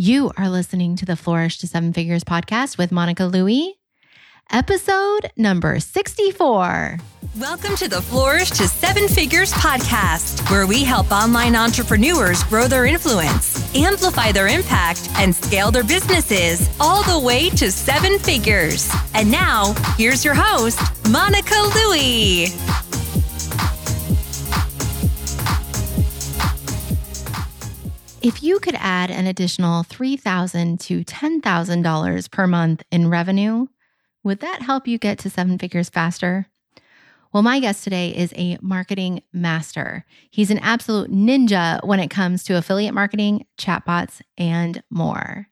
You are listening to the Flourish to Seven Figures podcast with Monica Louie, episode number 64. Welcome to the Flourish to Seven Figures podcast, where we help online entrepreneurs grow their influence, amplify their impact, and scale their businesses all the way to seven figures. And now, here's your host, Monica Louie. If you could add an additional 3,000 to $10,000 per month in revenue, would that help you get to seven figures faster? Well, my guest today is a marketing master. He's an absolute ninja when it comes to affiliate marketing, chatbots, and more.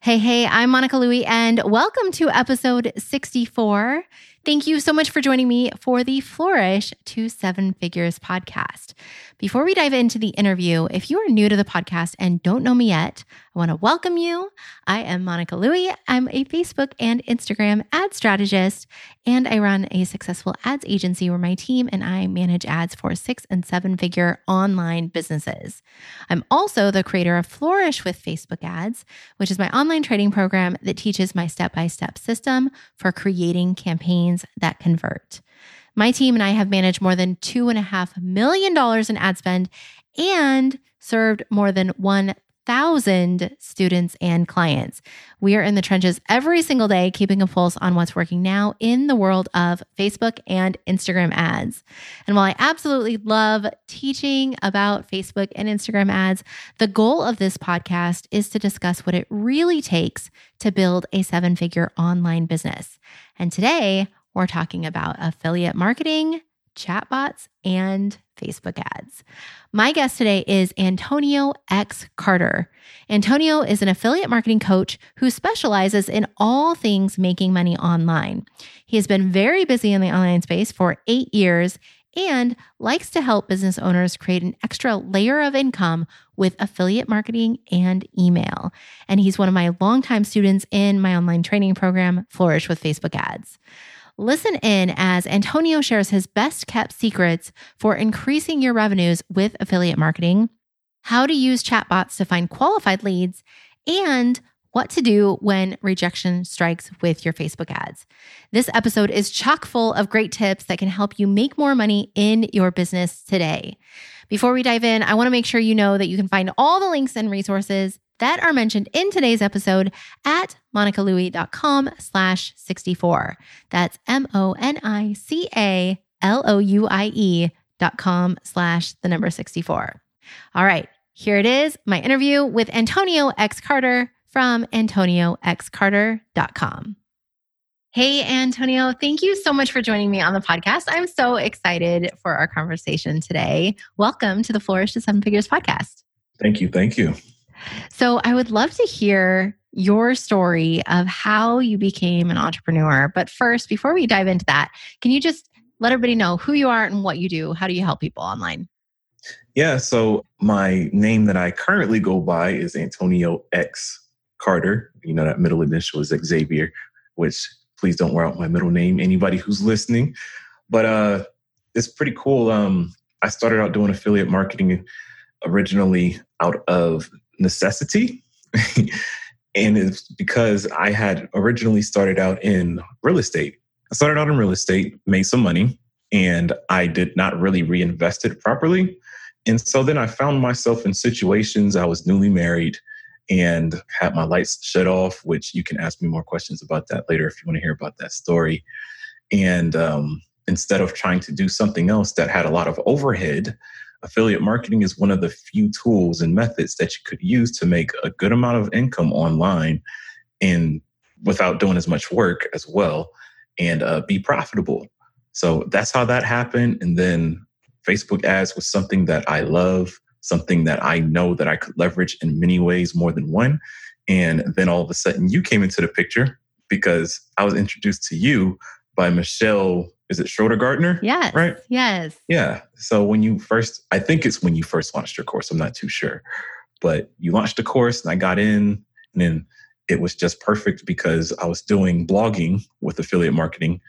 Hey, hey, I'm Monica Louie, and welcome to episode 64. Thank you so much for joining me for the Flourish to Seven Figures podcast. Before we dive into the interview, if you are new to the podcast and don't know me yet, I want to welcome you. I am Monica Louie. I'm a Facebook and Instagram ad strategist, and I run a successful ads agency where my team and I manage ads for six and seven figure online businesses. I'm also the creator of Flourish with Facebook Ads, which is my online training program that teaches my step by step system for creating campaigns that convert. My team and I have managed more than $2.5 million in ad spend and served more than 1,000 students and clients. We are in the trenches every single day, keeping a pulse on what's working now in the world of Facebook and Instagram ads. And while I absolutely love teaching about Facebook and Instagram ads, the goal of this podcast is to discuss what it really takes to build a seven figure online business. And today, we're talking about affiliate marketing, chatbots, and Facebook ads. My guest today is Antonio X. Carter. Antonio is an affiliate marketing coach who specializes in all things making money online. He has been very busy in the online space for eight years and likes to help business owners create an extra layer of income with affiliate marketing and email. And he's one of my longtime students in my online training program, Flourish with Facebook Ads. Listen in as Antonio shares his best kept secrets for increasing your revenues with affiliate marketing, how to use chatbots to find qualified leads, and what to do when rejection strikes with your Facebook ads. This episode is chock full of great tips that can help you make more money in your business today. Before we dive in, I want to make sure you know that you can find all the links and resources that are mentioned in today's episode at monicalouie.com slash 64. That's M-O-N-I-C-A-L-O-U-I-E dot com slash the number 64. All right, here it is, my interview with Antonio X. Carter from antonioxcarter.com. Hey, Antonio, thank you so much for joining me on the podcast. I'm so excited for our conversation today. Welcome to the Flourish to Seven Figures podcast. Thank you. Thank you. So, I would love to hear your story of how you became an entrepreneur. But first, before we dive into that, can you just let everybody know who you are and what you do? How do you help people online? Yeah, so my name that I currently go by is Antonio X Carter. You know, that middle initial is Xavier, which please don't wear out my middle name, anybody who's listening. But uh, it's pretty cool. Um, I started out doing affiliate marketing originally out of necessity. and it's because I had originally started out in real estate. I started out in real estate, made some money, and I did not really reinvest it properly. And so then I found myself in situations I was newly married and had my lights shut off, which you can ask me more questions about that later if you want to hear about that story. And um, instead of trying to do something else that had a lot of overhead, affiliate marketing is one of the few tools and methods that you could use to make a good amount of income online and without doing as much work as well and uh, be profitable. So that's how that happened. And then Facebook ads was something that I love, something that I know that I could leverage in many ways more than one. And then all of a sudden you came into the picture because I was introduced to you by Michelle is it Schroeder Gardner? Yes. Right? Yes. Yeah. So when you first, I think it's when you first launched your course. I'm not too sure. But you launched the course and I got in and then it was just perfect because I was doing blogging with affiliate marketing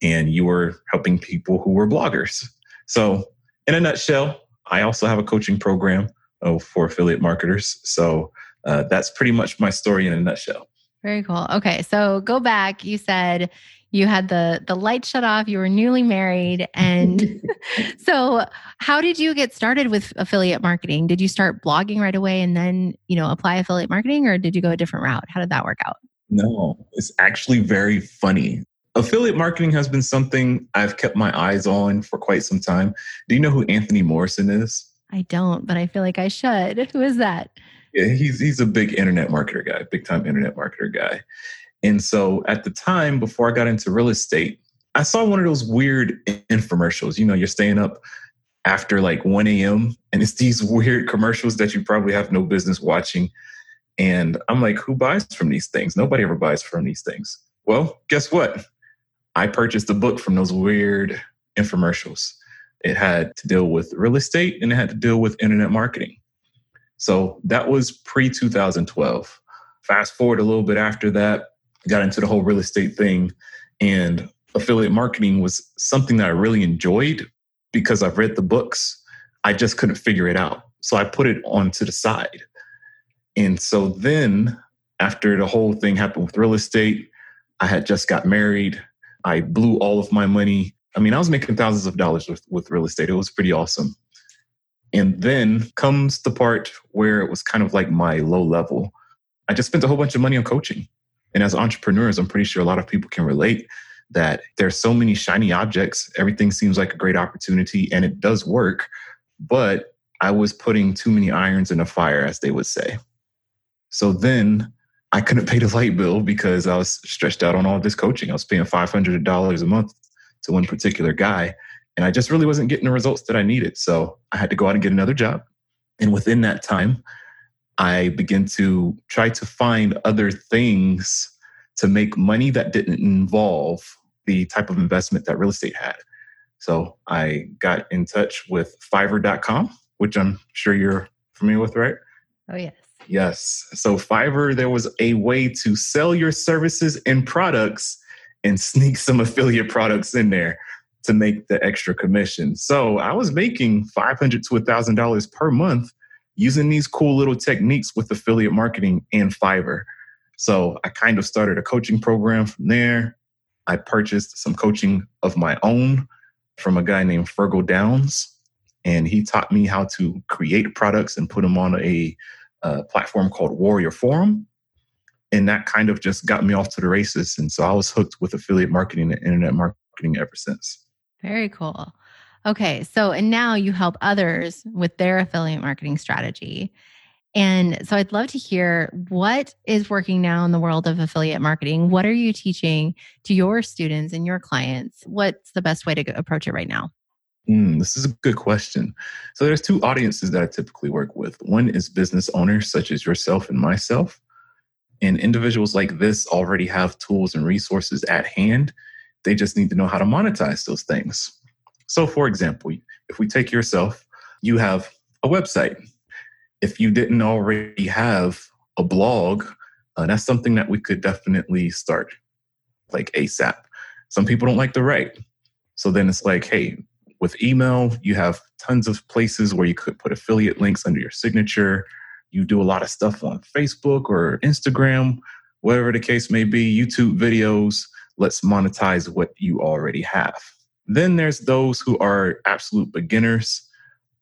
and you were helping people who were bloggers. So in a nutshell, I also have a coaching program uh, for affiliate marketers. So uh, that's pretty much my story in a nutshell. Very cool. Okay, so go back. You said you had the the light shut off. You were newly married, and so how did you get started with affiliate marketing? Did you start blogging right away and then you know apply affiliate marketing, or did you go a different route? How did that work out? No, it's actually very funny. Affiliate marketing has been something I've kept my eyes on for quite some time. Do you know who Anthony Morrison is? I don't, but I feel like I should. Who is that? Yeah, he's he's a big internet marketer guy, big time internet marketer guy. And so at the time before I got into real estate, I saw one of those weird infomercials. You know, you're staying up after like 1 a.m. and it's these weird commercials that you probably have no business watching. And I'm like, who buys from these things? Nobody ever buys from these things. Well, guess what? I purchased a book from those weird infomercials. It had to deal with real estate and it had to deal with internet marketing. So that was pre 2012. Fast forward a little bit after that, got into the whole real estate thing, and affiliate marketing was something that I really enjoyed because I've read the books. I just couldn't figure it out. So I put it onto the side. And so then, after the whole thing happened with real estate, I had just got married. I blew all of my money. I mean, I was making thousands of dollars with, with real estate. It was pretty awesome. And then comes the part where it was kind of like my low level. I just spent a whole bunch of money on coaching. And as entrepreneurs, I'm pretty sure a lot of people can relate that there's so many shiny objects. Everything seems like a great opportunity and it does work. But I was putting too many irons in a fire, as they would say. So then I couldn't pay the light bill because I was stretched out on all this coaching. I was paying $500 a month to one particular guy. And I just really wasn't getting the results that I needed. So I had to go out and get another job. And within that time, I began to try to find other things to make money that didn't involve the type of investment that real estate had. So I got in touch with fiverr.com, which I'm sure you're familiar with, right? Oh, yes. Yes. So Fiverr, there was a way to sell your services and products and sneak some affiliate products in there to make the extra commission. So I was making 500 to $1,000 per month using these cool little techniques with affiliate marketing and Fiverr. So I kind of started a coaching program from there. I purchased some coaching of my own from a guy named Fergal Downs. And he taught me how to create products and put them on a, a platform called Warrior Forum. And that kind of just got me off to the races. And so I was hooked with affiliate marketing and internet marketing ever since. Very cool. Okay. So, and now you help others with their affiliate marketing strategy. And so I'd love to hear what is working now in the world of affiliate marketing. What are you teaching to your students and your clients? What's the best way to approach it right now? Mm, this is a good question. So there's two audiences that I typically work with. One is business owners such as yourself and myself. And individuals like this already have tools and resources at hand they just need to know how to monetize those things. So, for example, if we take yourself, you have a website. If you didn't already have a blog, uh, that's something that we could definitely start like ASAP. Some people don't like to write. So then it's like, hey, with email, you have tons of places where you could put affiliate links under your signature. You do a lot of stuff on Facebook or Instagram, whatever the case may be, YouTube videos let's monetize what you already have. Then there's those who are absolute beginners,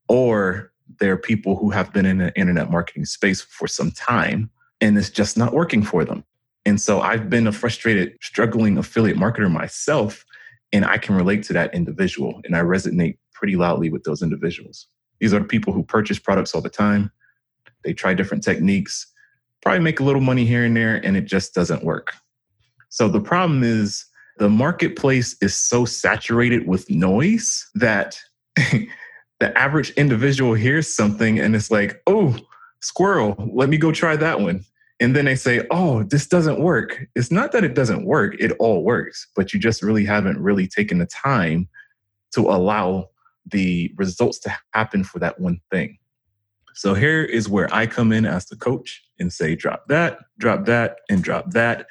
or there are people who have been in the internet marketing space for some time and it's just not working for them. And so I've been a frustrated, struggling affiliate marketer myself, and I can relate to that individual and I resonate pretty loudly with those individuals. These are the people who purchase products all the time. They try different techniques, probably make a little money here and there, and it just doesn't work. So the problem is the marketplace is so saturated with noise that the average individual hears something and it's like, oh, squirrel, let me go try that one. And then they say, oh, this doesn't work. It's not that it doesn't work, it all works, but you just really haven't really taken the time to allow the results to happen for that one thing. So here is where I come in as the coach and say, drop that, drop that, and drop that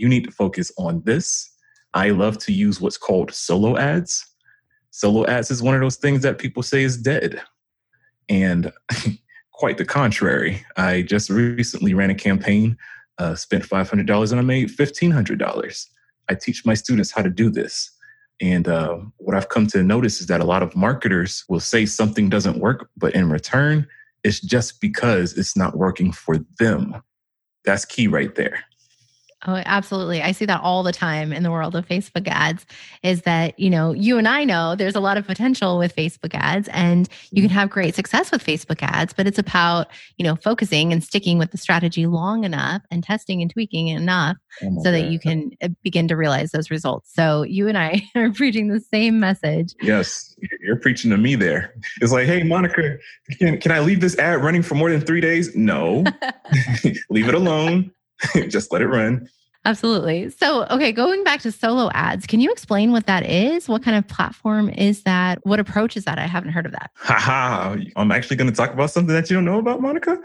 you need to focus on this. I love to use what's called solo ads. Solo ads is one of those things that people say is dead. And quite the contrary. I just recently ran a campaign, uh, spent $500 and I made $1,500. I teach my students how to do this. And uh, what I've come to notice is that a lot of marketers will say something doesn't work, but in return, it's just because it's not working for them. That's key right there. Oh, absolutely. I see that all the time in the world of Facebook ads is that, you know, you and I know there's a lot of potential with Facebook ads and you can mm-hmm. have great success with Facebook ads, but it's about, you know, focusing and sticking with the strategy long enough and testing and tweaking enough oh so that you can uh, begin to realize those results. So you and I are preaching the same message. Yes, you're preaching to me there. It's like, hey, Monica, can, can I leave this ad running for more than three days? No, leave it alone. just let it run. Absolutely. So, okay, going back to solo ads, can you explain what that is? What kind of platform is that? What approach is that? I haven't heard of that. Haha, I'm actually going to talk about something that you don't know about, Monica.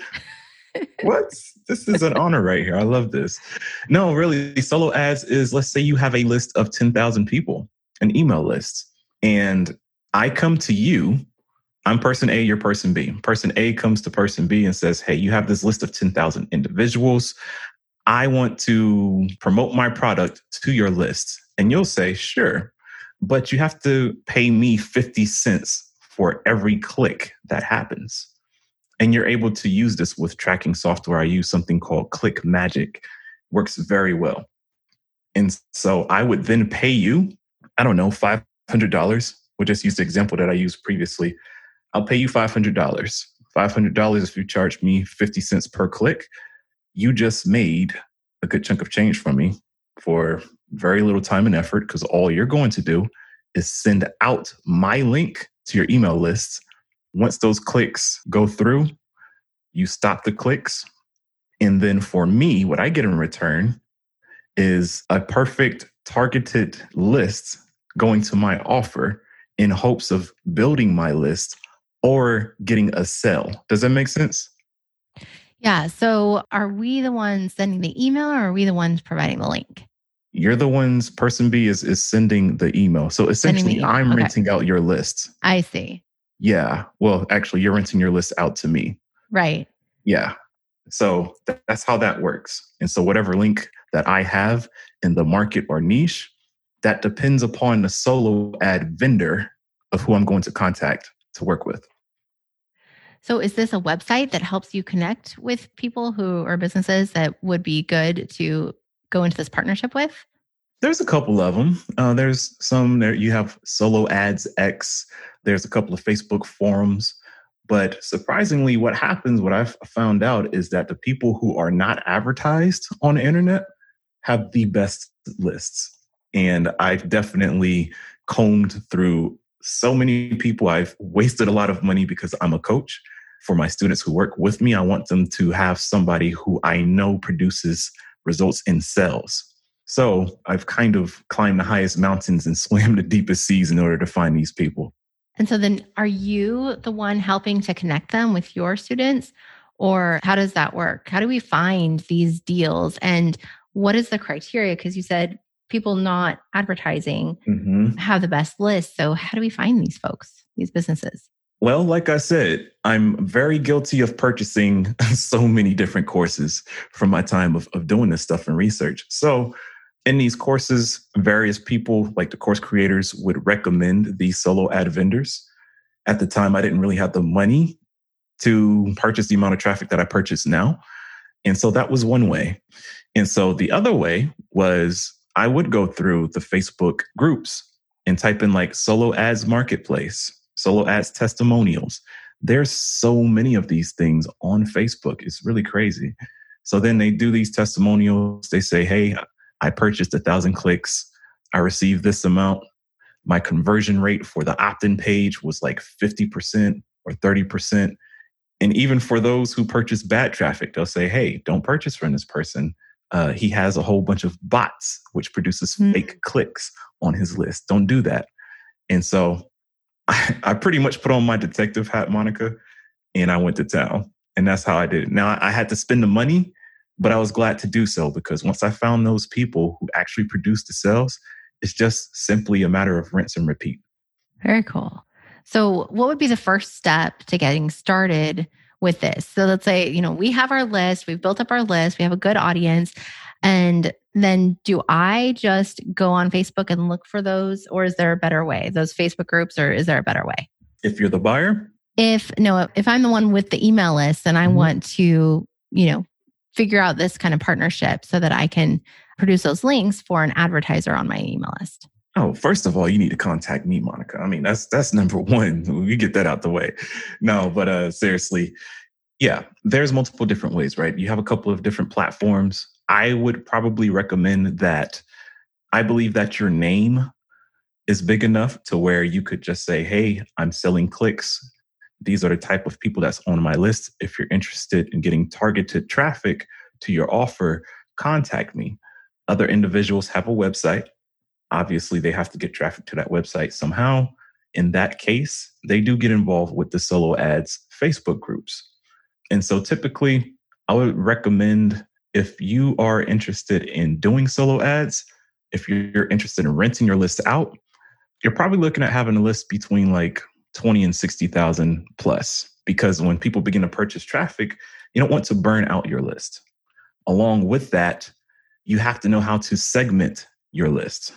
what? This is an honor right here. I love this. No, really, solo ads is let's say you have a list of 10,000 people, an email list, and I come to you. I'm person A, you're person B. Person A comes to person B and says, Hey, you have this list of 10,000 individuals. I want to promote my product to your list. And you'll say, sure, but you have to pay me 50 cents for every click that happens. And you're able to use this with tracking software. I use something called ClickMagick, works very well. And so I would then pay you, I don't know, $500. We'll just use the example that I used previously. I'll pay you $500. $500 if you charge me 50 cents per click you just made a good chunk of change for me for very little time and effort because all you're going to do is send out my link to your email list. Once those clicks go through, you stop the clicks. And then for me, what I get in return is a perfect targeted list going to my offer in hopes of building my list or getting a sale. Does that make sense? Yeah. So are we the ones sending the email or are we the ones providing the link? You're the ones, person B is, is sending the email. So essentially, email. I'm okay. renting out your list. I see. Yeah. Well, actually, you're renting your list out to me. Right. Yeah. So th- that's how that works. And so, whatever link that I have in the market or niche, that depends upon the solo ad vendor of who I'm going to contact to work with. So, is this a website that helps you connect with people who are businesses that would be good to go into this partnership with? There's a couple of them. Uh, there's some there. You have Solo Ads X. There's a couple of Facebook forums. But surprisingly, what happens, what I've found out is that the people who are not advertised on the internet have the best lists. And I've definitely combed through so many people. I've wasted a lot of money because I'm a coach for my students who work with me, I want them to have somebody who I know produces results in sales. So I've kind of climbed the highest mountains and swam the deepest seas in order to find these people. And so then are you the one helping to connect them with your students? Or how does that work? How do we find these deals? And what is the criteria? Because you said people not advertising mm-hmm. have the best list. So how do we find these folks, these businesses? Well, like I said, I'm very guilty of purchasing so many different courses from my time of, of doing this stuff and research. So, in these courses, various people, like the course creators, would recommend these solo ad vendors. At the time, I didn't really have the money to purchase the amount of traffic that I purchase now. And so that was one way. And so the other way was I would go through the Facebook groups and type in like solo ads marketplace solo ads testimonials. There's so many of these things on Facebook. It's really crazy. So then they do these testimonials. They say, Hey, I purchased a thousand clicks. I received this amount. My conversion rate for the opt in page was like 50% or 30%. And even for those who purchase bad traffic, they'll say, Hey, don't purchase from this person. Uh, he has a whole bunch of bots, which produces mm-hmm. fake clicks on his list. Don't do that. And so I, pretty much put on my detective hat, Monica, and I went to town. And that's how I did it. Now I had to spend the money, but I was glad to do so because once I found those people who actually produced the sales, it's just simply a matter of rinse and repeat. Very cool. So, what would be the first step to getting started with this. So let's say, you know, we have our list, we've built up our list, we have a good audience. And then do I just go on Facebook and look for those, or is there a better way? Those Facebook groups, or is there a better way? If you're the buyer? If no, if I'm the one with the email list and I mm-hmm. want to, you know, figure out this kind of partnership so that I can produce those links for an advertiser on my email list. Oh, first of all, you need to contact me, Monica. I mean, that's that's number one. We get that out the way. No, but uh seriously, yeah, there's multiple different ways, right? You have a couple of different platforms. I would probably recommend that I believe that your name is big enough to where you could just say, "Hey, I'm selling clicks. These are the type of people that's on my list. If you're interested in getting targeted traffic to your offer, contact me." Other individuals have a website obviously they have to get traffic to that website somehow. In that case, they do get involved with the solo ads Facebook groups. And so typically, I would recommend if you are interested in doing solo ads, if you're interested in renting your list out, you're probably looking at having a list between like 20 and 60,000 plus. Because when people begin to purchase traffic, you don't want to burn out your list. Along with that, you have to know how to segment your list.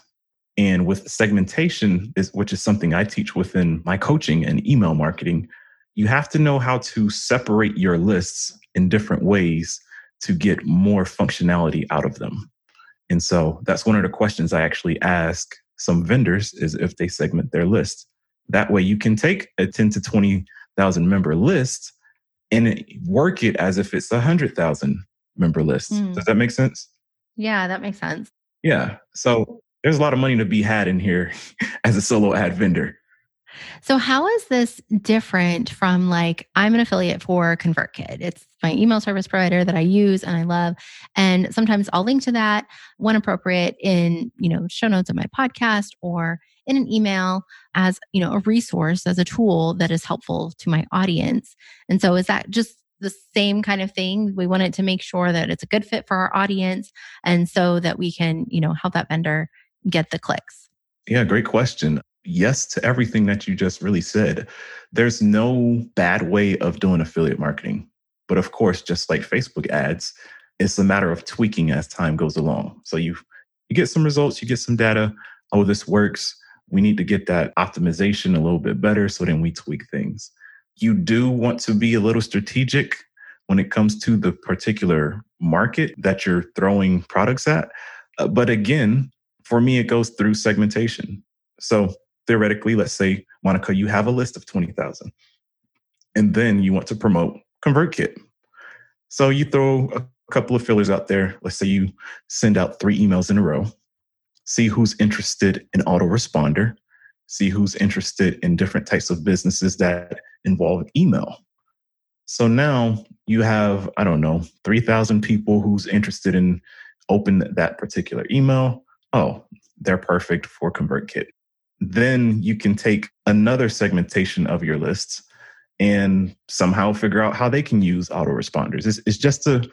And with segmentation, is, which is something I teach within my coaching and email marketing, you have to know how to separate your lists in different ways to get more functionality out of them. And so that's one of the questions I actually ask some vendors is if they segment their list. That way you can take a 10 to 20,000 member list and work it as if it's a 100,000 member list. Mm. Does that make sense? Yeah, that makes sense. Yeah. So there's a lot of money to be had in here as a solo ad vendor. So, how is this different from like I'm an affiliate for ConvertKit? It's my email service provider that I use and I love. And sometimes I'll link to that when appropriate in, you know, show notes of my podcast or in an email as, you know, a resource, as a tool that is helpful to my audience. And so, is that just the same kind of thing? We wanted to make sure that it's a good fit for our audience and so that we can, you know, help that vendor get the clicks? Yeah, great question. Yes to everything that you just really said. There's no bad way of doing affiliate marketing. But of course, just like Facebook ads, it's a matter of tweaking as time goes along. So you you get some results, you get some data. Oh, this works. We need to get that optimization a little bit better. So then we tweak things. You do want to be a little strategic when it comes to the particular market that you're throwing products at. Uh, but again, for me, it goes through segmentation. So theoretically, let's say, Monica, you have a list of 20,000, and then you want to promote ConvertKit. So you throw a couple of fillers out there. Let's say you send out three emails in a row, see who's interested in autoresponder, see who's interested in different types of businesses that involve email. So now you have, I don't know, 3,000 people who's interested in open that particular email oh, they're perfect for ConvertKit. Then you can take another segmentation of your lists and somehow figure out how they can use autoresponders. It's, it's just a,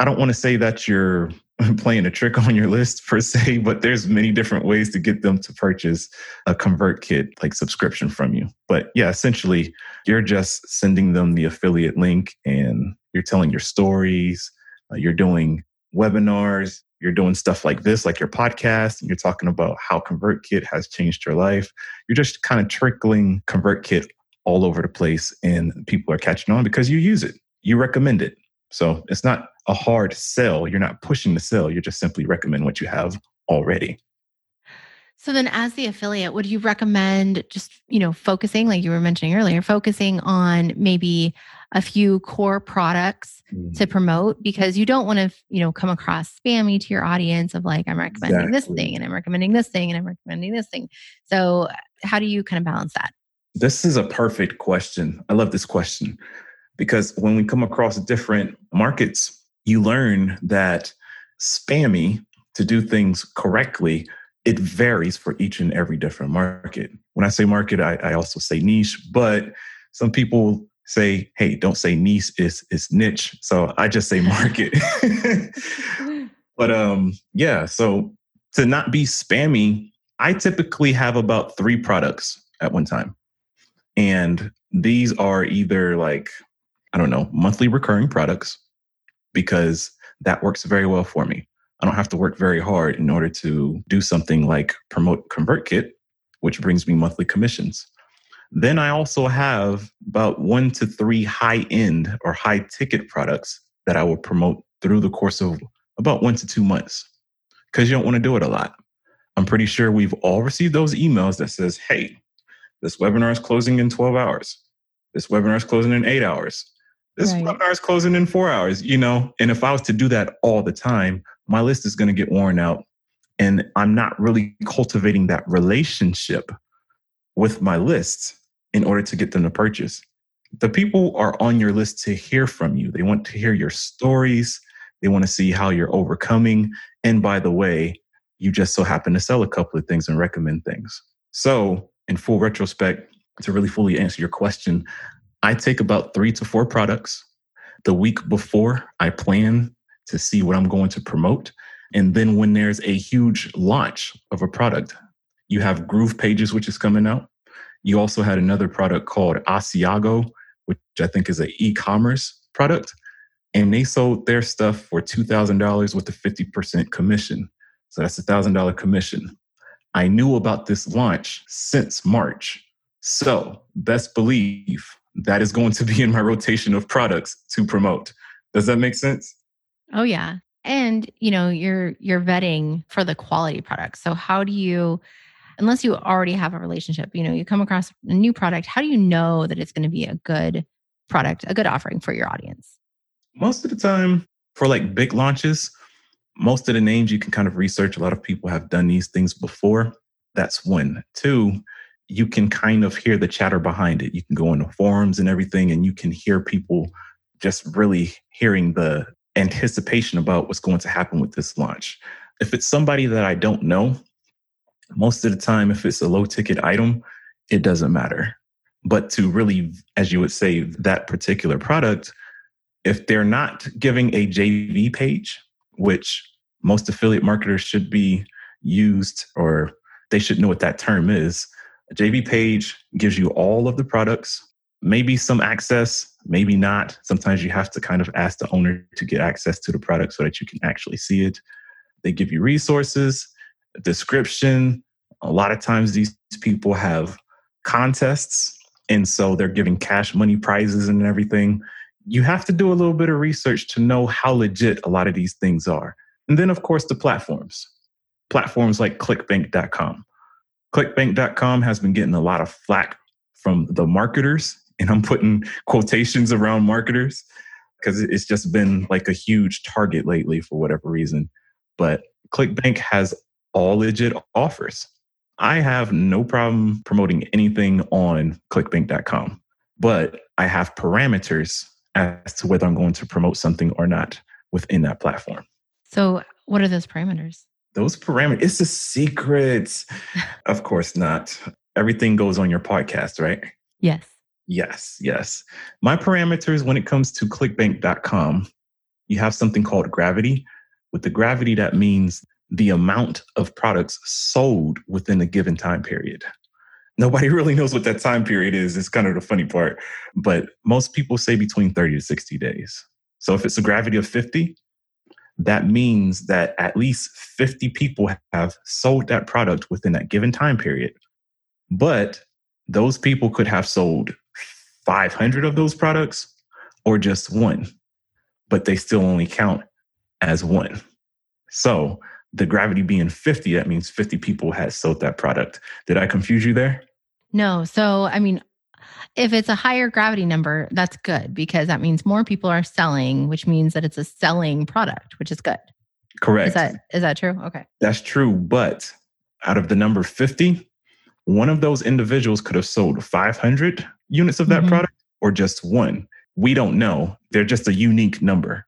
I don't want to say that you're playing a trick on your list per se, but there's many different ways to get them to purchase a ConvertKit like subscription from you. But yeah, essentially, you're just sending them the affiliate link and you're telling your stories. Uh, you're doing webinars, you're doing stuff like this, like your podcast, and you're talking about how ConvertKit has changed your life. You're just kind of trickling ConvertKit all over the place, and people are catching on because you use it. You recommend it. So it's not a hard sell. You're not pushing the sell. You're just simply recommend what you have already. So then as the affiliate, would you recommend just, you know, focusing like you were mentioning earlier, focusing on maybe a few core products mm-hmm. to promote because you don't want to, you know, come across spammy to your audience of like I'm recommending exactly. this thing and I'm recommending this thing and I'm recommending this thing. So how do you kind of balance that? This is a perfect question. I love this question because when we come across different markets, you learn that spammy to do things correctly it varies for each and every different market. When I say market, I, I also say niche, but some people say, hey, don't say niche, it's, it's niche. So I just say market. but um, yeah, so to not be spammy, I typically have about three products at one time. And these are either like I don't know, monthly recurring products because that works very well for me. I don't have to work very hard in order to do something like promote ConvertKit, which brings me monthly commissions. Then I also have about one to three high end or high ticket products that I will promote through the course of about one to two months because you don't want to do it a lot. I'm pretty sure we've all received those emails that says, hey, this webinar is closing in 12 hours. This webinar is closing in eight hours. This right. webinar is closing in four hours, you know? And if I was to do that all the time, my list is going to get worn out. And I'm not really cultivating that relationship with my list in order to get them to purchase. The people are on your list to hear from you. They want to hear your stories. They want to see how you're overcoming. And by the way, you just so happen to sell a couple of things and recommend things. So, in full retrospect, to really fully answer your question, I take about three to four products. The week before, I plan to see what I'm going to promote. And then when there's a huge launch of a product, you have Groove Pages, which is coming out. You also had another product called Asiago, which I think is an e-commerce product. And they sold their stuff for $2,000 with a 50% commission. So that's a $1,000 commission. I knew about this launch since March. So best believe that is going to be in my rotation of products to promote. Does that make sense? Oh yeah. And you know, you're you're vetting for the quality products. So how do you unless you already have a relationship, you know, you come across a new product, how do you know that it's going to be a good product, a good offering for your audience? Most of the time for like big launches, most of the names you can kind of research. A lot of people have done these things before. That's one. Two, you can kind of hear the chatter behind it. You can go into forums and everything, and you can hear people just really hearing the anticipation about what's going to happen with this launch. If it's somebody that I don't know, most of the time, if it's a low ticket item, it doesn't matter. But to really, as you would say, that particular product, if they're not giving a JV page, which most affiliate marketers should be used or they should know what that term is. JV page gives you all of the products, maybe some access, maybe not. Sometimes you have to kind of ask the owner to get access to the product so that you can actually see it. They give you resources, description. A lot of times these people have contests, and so they're giving cash money prizes and everything. You have to do a little bit of research to know how legit a lot of these things are. And then, of course, the platforms. Platforms like clickbank.com. Clickbank.com has been getting a lot of flack from the marketers, and I'm putting quotations around marketers because it's just been like a huge target lately for whatever reason. But ClickBank has all legit offers. I have no problem promoting anything on clickbank.com, but I have parameters as to whether I'm going to promote something or not within that platform. So, what are those parameters? Those parameters, it's a secret. of course not. Everything goes on your podcast, right? Yes. Yes, yes. My parameters when it comes to clickbank.com, you have something called gravity. With the gravity, that means the amount of products sold within a given time period. Nobody really knows what that time period is. It's kind of the funny part. But most people say between 30 to 60 days. So if it's a gravity of 50, that means that at least 50 people have sold that product within that given time period. But those people could have sold 500 of those products or just one, but they still only count as one. So the gravity being 50, that means 50 people had sold that product. Did I confuse you there? No. So, I mean, if it's a higher gravity number, that's good because that means more people are selling, which means that it's a selling product, which is good. Correct. Is that is that true? Okay. That's true, but out of the number 50, one of those individuals could have sold 500 units of that mm-hmm. product or just one. We don't know. They're just a unique number.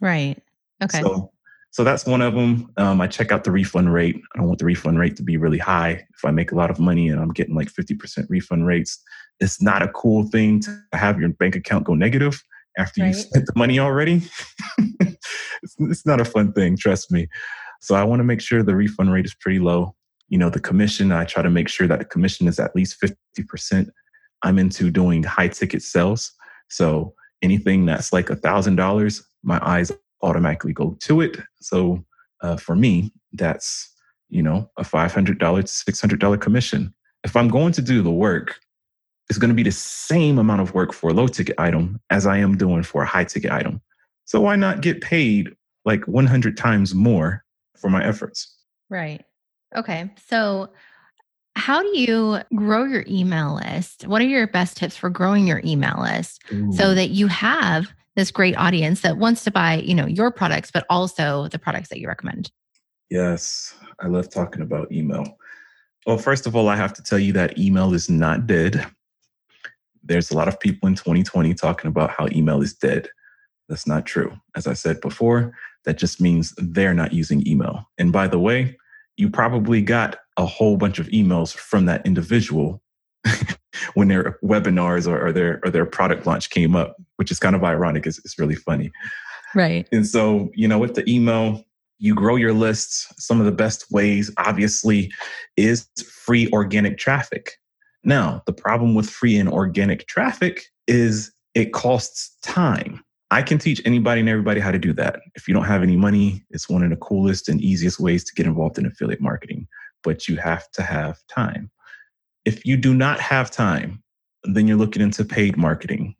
Right. Okay. So so that's one of them. Um, I check out the refund rate. I don't want the refund rate to be really high. If I make a lot of money and I'm getting like 50% refund rates, it's not a cool thing to have your bank account go negative after right. you spent the money already. it's, it's not a fun thing, trust me. So I want to make sure the refund rate is pretty low. You know, the commission, I try to make sure that the commission is at least 50%. I'm into doing high ticket sales. So anything that's like a thousand dollars, my eyes automatically go to it. So uh, for me, that's you know a five hundred dollar to six hundred dollar commission. If I'm going to do the work, it's going to be the same amount of work for a low ticket item as I am doing for a high ticket item. So why not get paid like 100 times more for my efforts? Right. Okay. So how do you grow your email list? What are your best tips for growing your email list Ooh. so that you have this great audience that wants to buy, you know, your products but also the products that you recommend? Yes, I love talking about email. Well, first of all, I have to tell you that email is not dead. There's a lot of people in 2020 talking about how email is dead. That's not true. As I said before, that just means they're not using email. And by the way, you probably got a whole bunch of emails from that individual when their webinars or, or, their or their product launch came up, which is kind of ironic. It's, it's really funny. Right. And so, you know, with the email, you grow your lists. Some of the best ways, obviously, is free organic traffic. Now, the problem with free and organic traffic is it costs time. I can teach anybody and everybody how to do that. If you don't have any money, it's one of the coolest and easiest ways to get involved in affiliate marketing, but you have to have time. If you do not have time, then you're looking into paid marketing.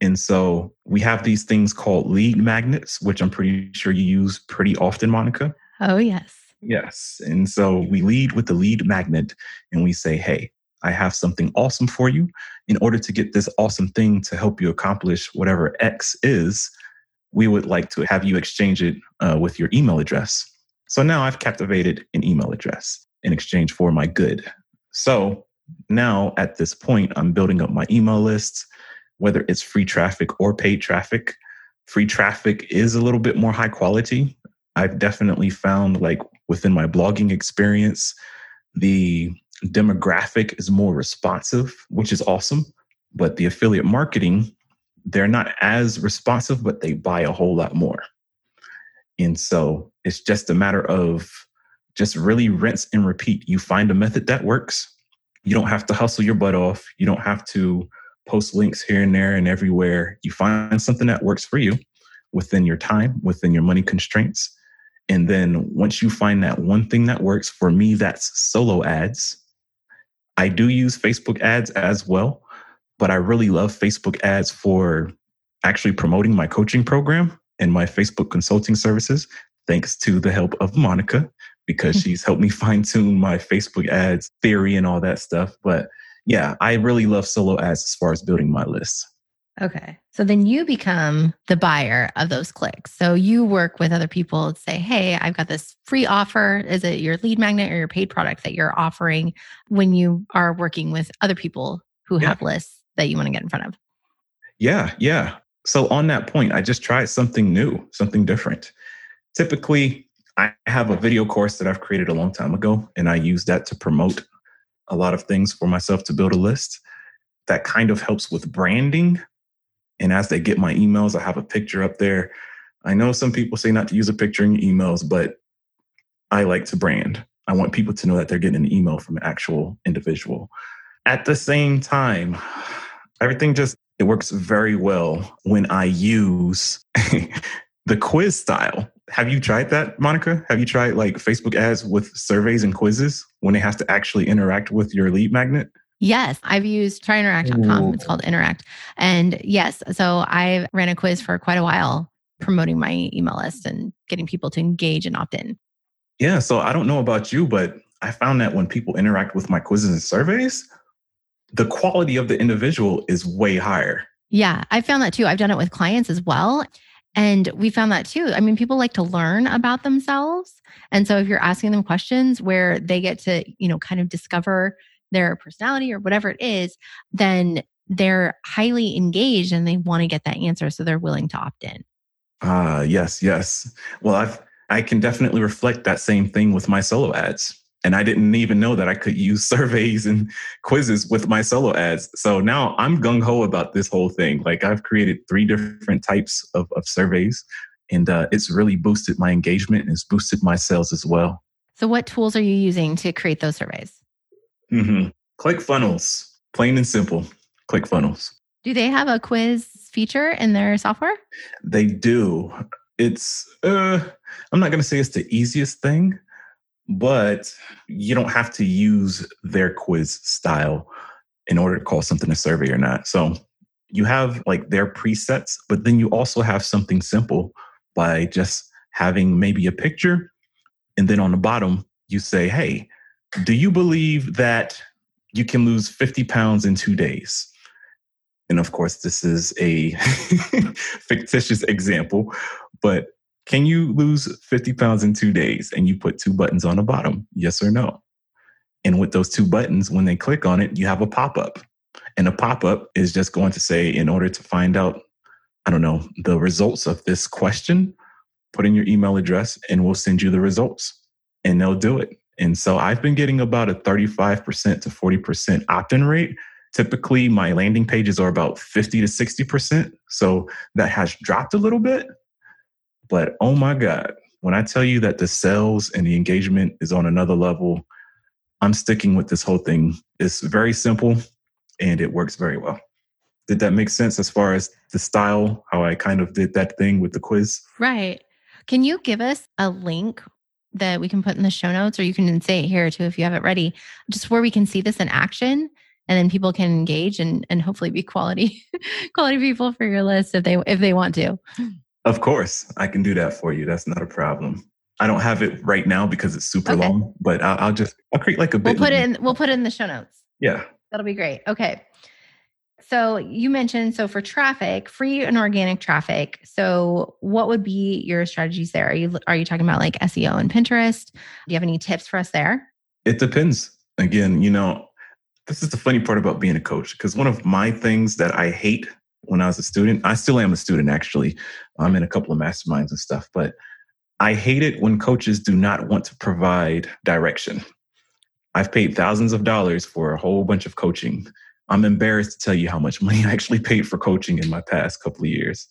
And so we have these things called lead magnets, which I'm pretty sure you use pretty often, Monica. Oh, yes. Yes. And so we lead with the lead magnet and we say, hey, I have something awesome for you. In order to get this awesome thing to help you accomplish whatever X is, we would like to have you exchange it uh, with your email address. So now I've captivated an email address in exchange for my good. So now at this point, I'm building up my email list, whether it's free traffic or paid traffic. Free traffic is a little bit more high quality. I've definitely found, like within my blogging experience, the demographic is more responsive, which is awesome. But the affiliate marketing, they're not as responsive, but they buy a whole lot more. And so it's just a matter of just really rinse and repeat. You find a method that works. You don't have to hustle your butt off. You don't have to post links here and there and everywhere. You find something that works for you within your time, within your money constraints. And then once you find that one thing that works, for me, that's solo ads. I do use Facebook ads as well, but I really love Facebook ads for actually promoting my coaching program and my Facebook consulting services, thanks to the help of Monica, because mm-hmm. she's helped me fine tune my Facebook ads theory and all that stuff. But yeah, I really love solo ads as far as building my list. Okay. So then you become the buyer of those clicks. So you work with other people to say, hey, I've got this free offer. Is it your lead magnet or your paid product that you're offering when you are working with other people who yeah. have lists that you want to get in front of? Yeah. Yeah. So on that point, I just tried something new, something different. Typically, I have a video course that I've created a long time ago, and I use that to promote a lot of things for myself to build a list. That kind of helps with branding and as they get my emails, I have a picture up there. I know some people say not to use a picture in your emails, but I like to brand. I want people to know that they're getting an email from an actual individual. At the same time, everything just it works very well when I use the quiz style. Have you tried that, Monica? Have you tried like Facebook ads with surveys and quizzes when it has to actually interact with your lead magnet? Yes, I've used tryinteract.com. It's called Interact. And yes, so I ran a quiz for quite a while promoting my email list and getting people to engage and opt in. Yeah, so I don't know about you, but I found that when people interact with my quizzes and surveys, the quality of the individual is way higher. Yeah, I found that too. I've done it with clients as well. And we found that too. I mean, people like to learn about themselves. And so if you're asking them questions where they get to, you know, kind of discover their personality or whatever it is, then they're highly engaged and they want to get that answer. So they're willing to opt in. Ah, uh, yes, yes. Well, I've, I can definitely reflect that same thing with my solo ads. And I didn't even know that I could use surveys and quizzes with my solo ads. So now I'm gung ho about this whole thing. Like I've created three different types of, of surveys, and uh, it's really boosted my engagement and it's boosted my sales as well. So, what tools are you using to create those surveys? Mm-hmm. ClickFunnels, plain and simple. ClickFunnels. Do they have a quiz feature in their software? They do. It's, uh, I'm not going to say it's the easiest thing, but you don't have to use their quiz style in order to call something a survey or not. So you have like their presets, but then you also have something simple by just having maybe a picture. And then on the bottom, you say, hey, do you believe that you can lose 50 pounds in two days? And of course, this is a fictitious example, but can you lose 50 pounds in two days? And you put two buttons on the bottom, yes or no. And with those two buttons, when they click on it, you have a pop up. And a pop up is just going to say, in order to find out, I don't know, the results of this question, put in your email address and we'll send you the results. And they'll do it. And so I've been getting about a 35% to 40% opt in rate. Typically, my landing pages are about 50 to 60%. So that has dropped a little bit. But oh my God, when I tell you that the sales and the engagement is on another level, I'm sticking with this whole thing. It's very simple and it works very well. Did that make sense as far as the style, how I kind of did that thing with the quiz? Right. Can you give us a link that we can put in the show notes, or you can say it here too if you have it ready, just where we can see this in action? and then people can engage and and hopefully be quality quality people for your list if they if they want to. Of course i can do that for you that's not a problem. I don't have it right now because it's super okay. long but I'll, I'll, just i'll create like a we'll put it in we'll put it in the show notes. Yeah. That'll be great okay so you mentioned so for traffic, free and organic traffic. So what would be your strategies there? Are you are you talking about like SEO and Pinterest? Do you have any tips for us there? It depends. Again, you know, this is the funny part about being a coach because one of my things that I hate when I was a student, I still am a student actually. I'm in a couple of masterminds and stuff, but I hate it when coaches do not want to provide direction. I've paid thousands of dollars for a whole bunch of coaching I'm embarrassed to tell you how much money I actually paid for coaching in my past couple of years.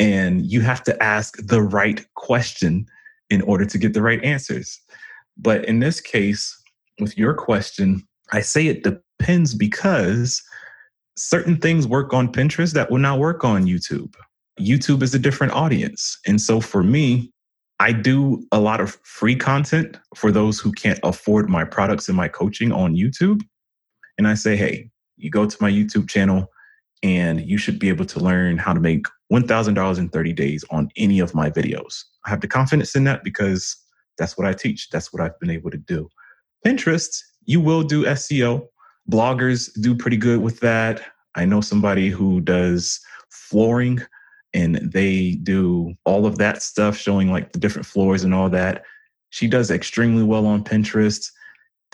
And you have to ask the right question in order to get the right answers. But in this case, with your question, I say it depends because certain things work on Pinterest that will not work on YouTube. YouTube is a different audience. And so for me, I do a lot of free content for those who can't afford my products and my coaching on YouTube. And I say, hey, you go to my YouTube channel and you should be able to learn how to make $1,000 in 30 days on any of my videos. I have the confidence in that because that's what I teach. That's what I've been able to do. Pinterest, you will do SEO. Bloggers do pretty good with that. I know somebody who does flooring and they do all of that stuff, showing like the different floors and all that. She does extremely well on Pinterest.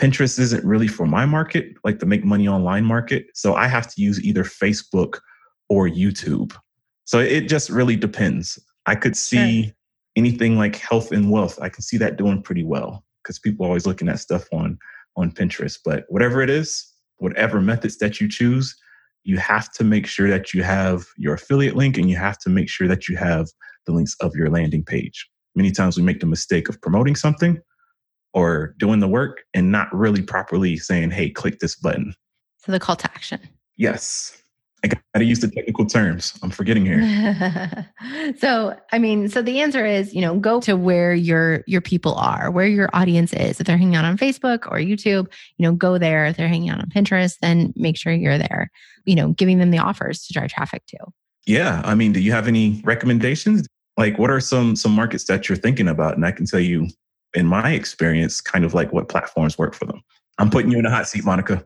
Pinterest isn't really for my market, like the make money online market. So I have to use either Facebook or YouTube. So it just really depends. I could see anything like health and wealth. I can see that doing pretty well because people are always looking at stuff on on Pinterest. But whatever it is, whatever methods that you choose, you have to make sure that you have your affiliate link and you have to make sure that you have the links of your landing page. Many times we make the mistake of promoting something or doing the work and not really properly saying, hey, click this button. So the call to action. Yes. I got to use the technical terms. I'm forgetting here. so, I mean, so the answer is, you know, go to where your your people are, where your audience is. If they're hanging out on Facebook or YouTube, you know, go there. If they're hanging out on Pinterest, then make sure you're there. You know, giving them the offers to drive traffic to. Yeah, I mean, do you have any recommendations? Like, what are some some markets that you're thinking about? And I can tell you in my experience, kind of like what platforms work for them. I'm putting you in a hot seat, Monica.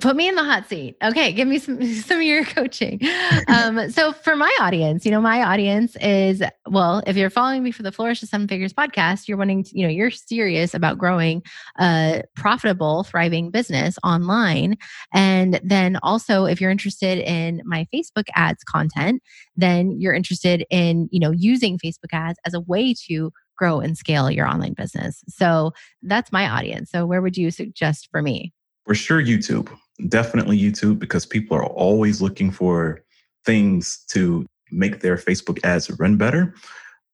Put me in the hot seat. Okay, give me some some of your coaching. Um, so for my audience, you know, my audience is well, if you're following me for the Flourish to Seven Figures podcast, you're wanting to, you know, you're serious about growing a profitable, thriving business online. And then also if you're interested in my Facebook ads content, then you're interested in, you know, using Facebook ads as a way to grow and scale your online business. So that's my audience. So where would you suggest for me? For sure, YouTube. Definitely YouTube because people are always looking for things to make their Facebook ads run better.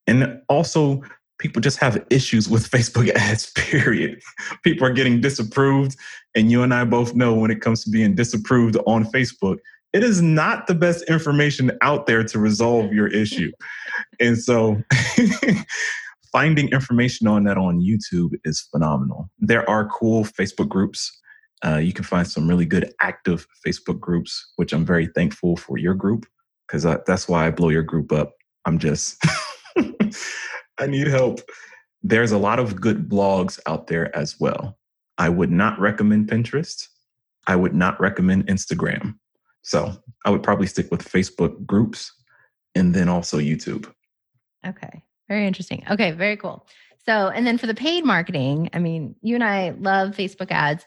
And also, people just have issues with Facebook ads, period. People are getting disapproved. And you and I both know when it comes to being disapproved on Facebook, it is not the best information out there to resolve your issue. and so finding information on that on YouTube is phenomenal. There are cool Facebook groups. Uh, you can find some really good active Facebook groups, which I'm very thankful for your group because that's why I blow your group up. I'm just, I need help. There's a lot of good blogs out there as well. I would not recommend Pinterest. I would not recommend Instagram. So I would probably stick with Facebook groups and then also YouTube. Okay. Very interesting. Okay. Very cool. So, and then for the paid marketing, I mean, you and I love Facebook ads,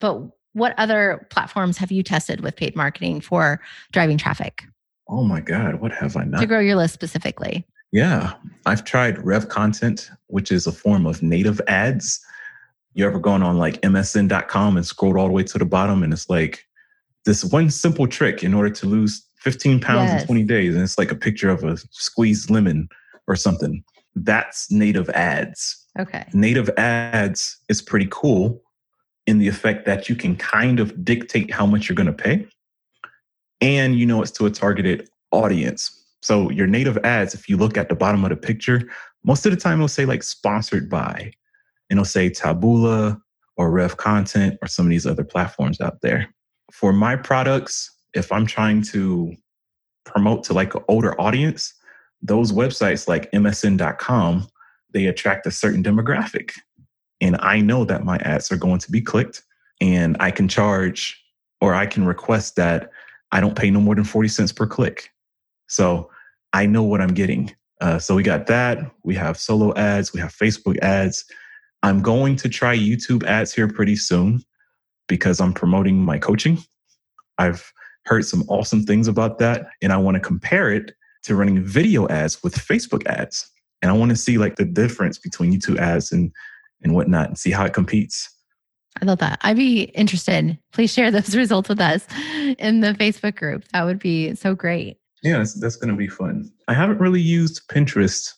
but what other platforms have you tested with paid marketing for driving traffic? Oh my God, what have I not? To grow your list specifically. Yeah, I've tried Rev Content, which is a form of native ads. You ever gone on like MSN.com and scrolled all the way to the bottom and it's like this one simple trick in order to lose 15 pounds yes. in 20 days. And it's like a picture of a squeezed lemon or something. That's native ads. Okay. Native ads is pretty cool in the effect that you can kind of dictate how much you're going to pay. And you know it's to a targeted audience. So your native ads, if you look at the bottom of the picture, most of the time it'll say like sponsored by, and it'll say Taboola or Rev Content or some of these other platforms out there. For my products, if I'm trying to promote to like an older audience, those websites like msn.com, they attract a certain demographic. And I know that my ads are going to be clicked and I can charge or I can request that I don't pay no more than 40 cents per click. So I know what I'm getting. Uh, so we got that. We have solo ads. We have Facebook ads. I'm going to try YouTube ads here pretty soon because I'm promoting my coaching. I've heard some awesome things about that, and I want to compare it to running video ads with Facebook ads. And I want to see like the difference between YouTube ads and and whatnot, and see how it competes. I love that. I'd be interested. Please share those results with us in the Facebook group. That would be so great. Yeah, that's, that's going to be fun. I haven't really used Pinterest.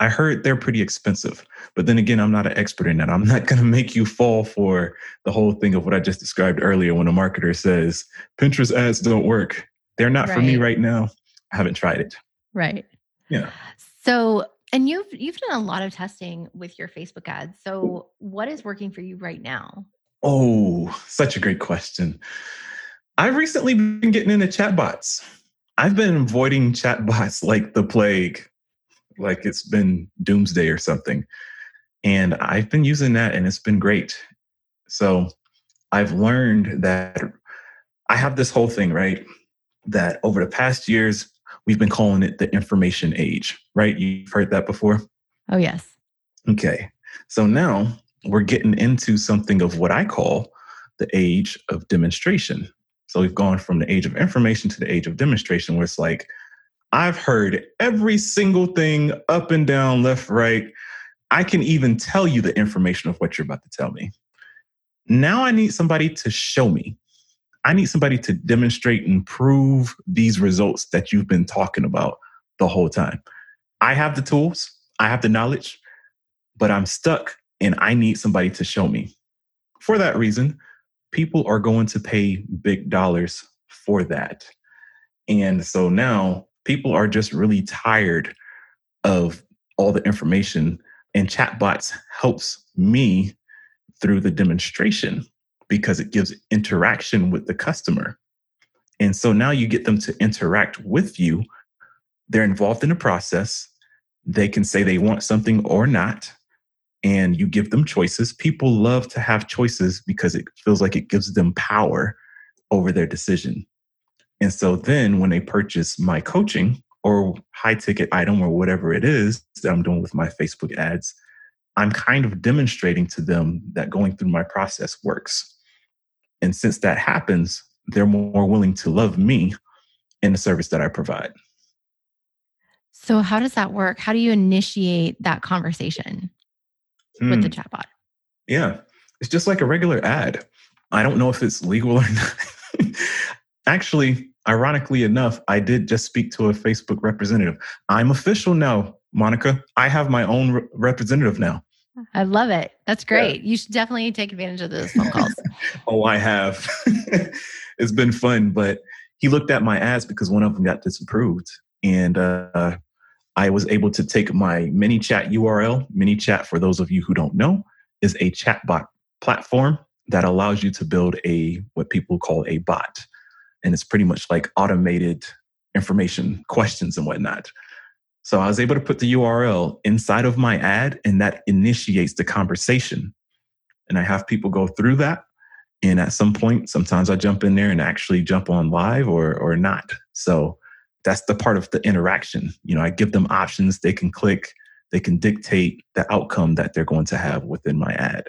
I heard they're pretty expensive, but then again, I'm not an expert in that. I'm not going to make you fall for the whole thing of what I just described earlier when a marketer says Pinterest ads don't work. They're not right. for me right now. I haven't tried it. Right. Yeah. So, and you've you've done a lot of testing with your Facebook ads. So, what is working for you right now? Oh, such a great question. I've recently been getting into chatbots. I've been avoiding chatbots like the plague, like it's been doomsday or something. And I've been using that and it's been great. So I've learned that I have this whole thing, right? That over the past years, we've been calling it the information age, right? You've heard that before? Oh, yes. Okay. So now we're getting into something of what I call the age of demonstration. So we've gone from the age of information to the age of demonstration, where it's like, I've heard every single thing up and down, left, right. I can even tell you the information of what you're about to tell me. Now I need somebody to show me. I need somebody to demonstrate and prove these results that you've been talking about the whole time. I have the tools, I have the knowledge, but I'm stuck and I need somebody to show me. For that reason, people are going to pay big dollars for that. And so now people are just really tired of all the information and chatbots helps me through the demonstration because it gives interaction with the customer. And so now you get them to interact with you. They're involved in the process. They can say they want something or not and you give them choices. People love to have choices because it feels like it gives them power over their decision. And so then when they purchase my coaching or high ticket item or whatever it is that I'm doing with my Facebook ads, I'm kind of demonstrating to them that going through my process works. And since that happens, they're more willing to love me in the service that I provide. So, how does that work? How do you initiate that conversation? mm. with the hmm. chatbot. Yeah, it's just like a regular ad. I don't know if it's legal or not. Actually, ironically enough, I did just speak to a Facebook representative. I'm official now, Monica. I have my own re- representative now. I love it. That's great. Yeah. You should definitely take advantage of those phone calls. oh, I have. it's been fun, but he looked at my ads because one of them got disapproved. And uh, I was able to take my ManyChat URL. ManyChat, for those of you who don't know, is a chatbot platform that allows you to build a what people call a bot. And it's pretty much like automated information questions and whatnot. So I was able to put the URL inside of my ad, and that initiates the conversation. And I have people go through that. And at some point, sometimes I jump in there and actually jump on live or or not. So that's the part of the interaction. You know, I give them options. They can click, they can dictate the outcome that they're going to have within my ad.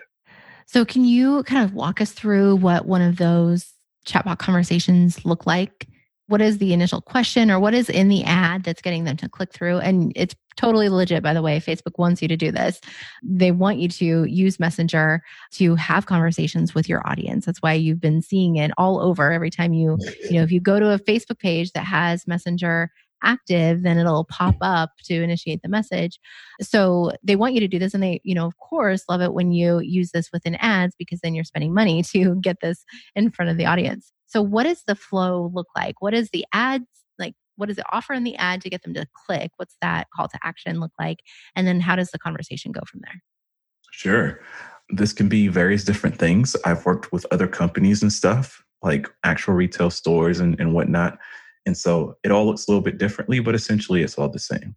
So, can you kind of walk us through what one of those chatbot conversations look like? What is the initial question or what is in the ad that's getting them to click through? And it's totally legit by the way facebook wants you to do this. They want you to use messenger to have conversations with your audience. That's why you've been seeing it all over. Every time you you know if you go to a facebook page that has messenger active then it'll pop up to initiate the message. So they want you to do this and they you know of course love it when you use this within ads because then you're spending money to get this in front of the audience so, what does the flow look like? What is the ads like? What does it offer in the ad to get them to click? What's that call to action look like? And then how does the conversation go from there? Sure. This can be various different things. I've worked with other companies and stuff, like actual retail stores and, and whatnot. And so it all looks a little bit differently, but essentially it's all the same.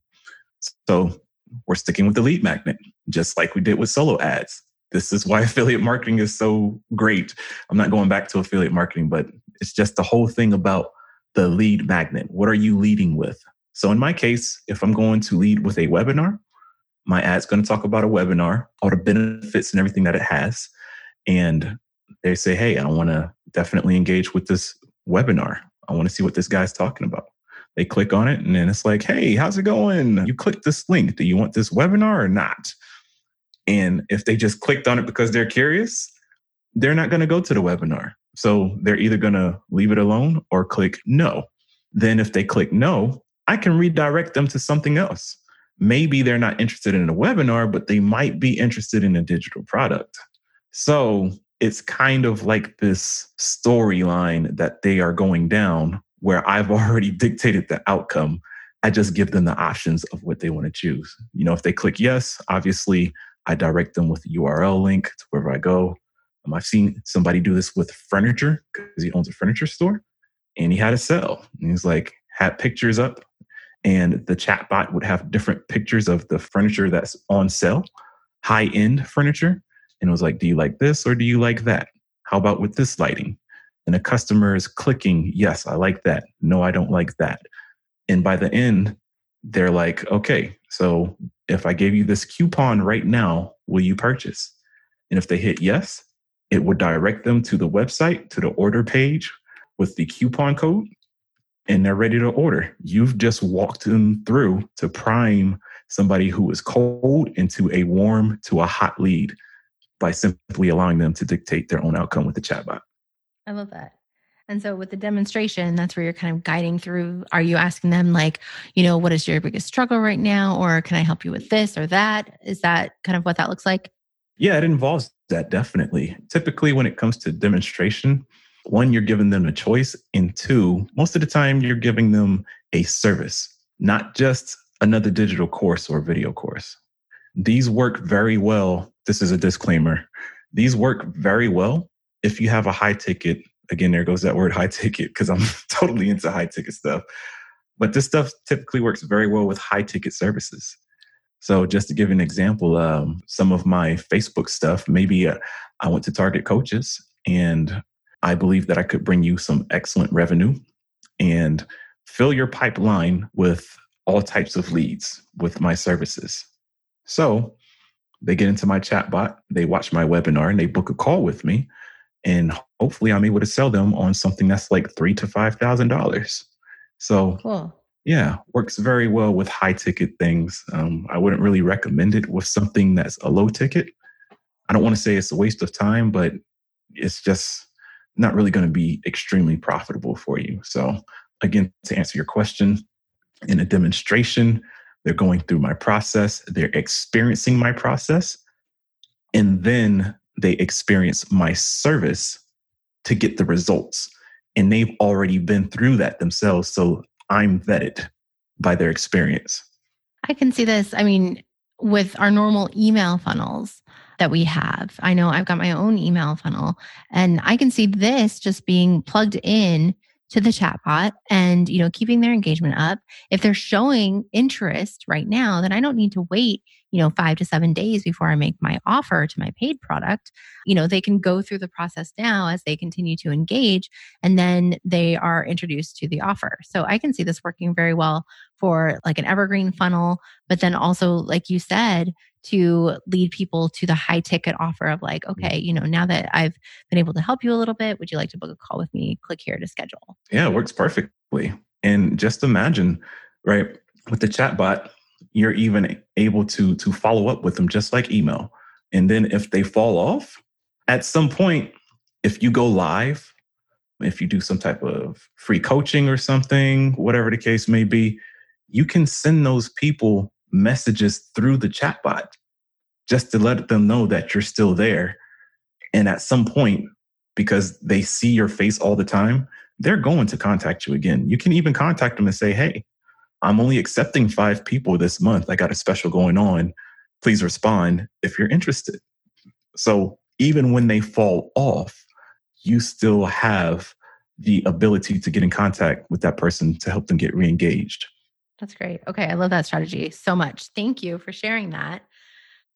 So we're sticking with the lead magnet, just like we did with solo ads. This is why affiliate marketing is so great. I'm not going back to affiliate marketing, but it's just the whole thing about the lead magnet. What are you leading with? So in my case, if I'm going to lead with a webinar, my ad's going to talk about a webinar, all the benefits and everything that it has. And they say, hey, I want to definitely engage with this webinar. I want to see what this guy's talking about. They click on it and then it's like, hey, how's it going? You click this link. Do you want this webinar or not? And if they just clicked on it because they're curious, they're not going to go to the webinar. So they're either going to leave it alone or click no. Then if they click no, I can redirect them to something else. Maybe they're not interested in a webinar, but they might be interested in a digital product. So it's kind of like this storyline that they are going down where I've already dictated the outcome. I just give them the options of what they want to choose. You know, if they click yes, obviously I direct them with a URL link to wherever I go. Um, I've seen somebody do this with furniture because he owns a furniture store and he had a sell. And he's like, had pictures up, and the chatbot would have different pictures of the furniture that's on sale, high end furniture. And it was like, do you like this or do you like that? How about with this lighting? And the customer is clicking, yes, I like that. No, I don't like that. And by the end, they're like, okay, so if I gave you this coupon right now, will you purchase? And if they hit yes, it would direct them to the website, to the order page with the coupon code, and they're ready to order. You've just walked them through to prime somebody who is cold into a warm to a hot lead by simply allowing them to dictate their own outcome with the chatbot. I love that. And so with the demonstration, that's where you're kind of guiding through. Are you asking them, like, you know, what is your biggest struggle right now? Or can I help you with this or that? Is that kind of what that looks like? Yeah, it involves that definitely. Typically, when it comes to demonstration, one, you're giving them a choice. And two, most of the time, you're giving them a service, not just another digital course or video course. These work very well. This is a disclaimer. These work very well if you have a high ticket again, there goes that word high ticket because I'm totally into high ticket stuff. But this stuff typically works very well with high ticket services. So, just to give an example, um, some of my Facebook stuff, maybe uh, I went to Target Coaches and I believe that I could bring you some excellent revenue and fill your pipeline with all types of leads with my services. So, they get into my chatbot, they watch my webinar, and they book a call with me and hopefully I'm able to sell them on something that's like three to five thousand dollars. So cool. Yeah, works very well with high ticket things. Um, I wouldn't really recommend it with something that's a low ticket. I don't want to say it's a waste of time, but it's just not really going to be extremely profitable for you. So again, to answer your question, in a demonstration, they're going through my process, they're experiencing my process, and then they experience my service to get the results. and they've already been through that themselves. So I'm vetted by their experience. I can see this. I mean, with our normal email funnels that we have, I know I've got my own email funnel and I can see this just being plugged in to the chatbot and you know keeping their engagement up. If they're showing interest right now then i don't need to wait you know 5 to 7 days before i make my offer to my paid product. You know they can go through the process now as they continue to engage and then they are introduced to the offer. So i can see this working very well for like an evergreen funnel but then also like you said to lead people to the high ticket offer of like, mm-hmm. okay, you know, now that I've been able to help you a little bit, would you like to book a call with me? Click here to schedule. Yeah, it works perfectly. And just imagine, right, with the chatbot, you're even able to to follow up with them just like email. And then if they fall off, at some point, if you go live, if you do some type of free coaching or something, whatever the case may be, you can send those people messages through the chatbot just to let them know that you're still there. And at some point, because they see your face all the time, they're going to contact you again. You can even contact them and say, Hey, I'm only accepting five people this month. I got a special going on. Please respond if you're interested. So even when they fall off, you still have the ability to get in contact with that person to help them get re-engaged. That's great. Okay. I love that strategy so much. Thank you for sharing that.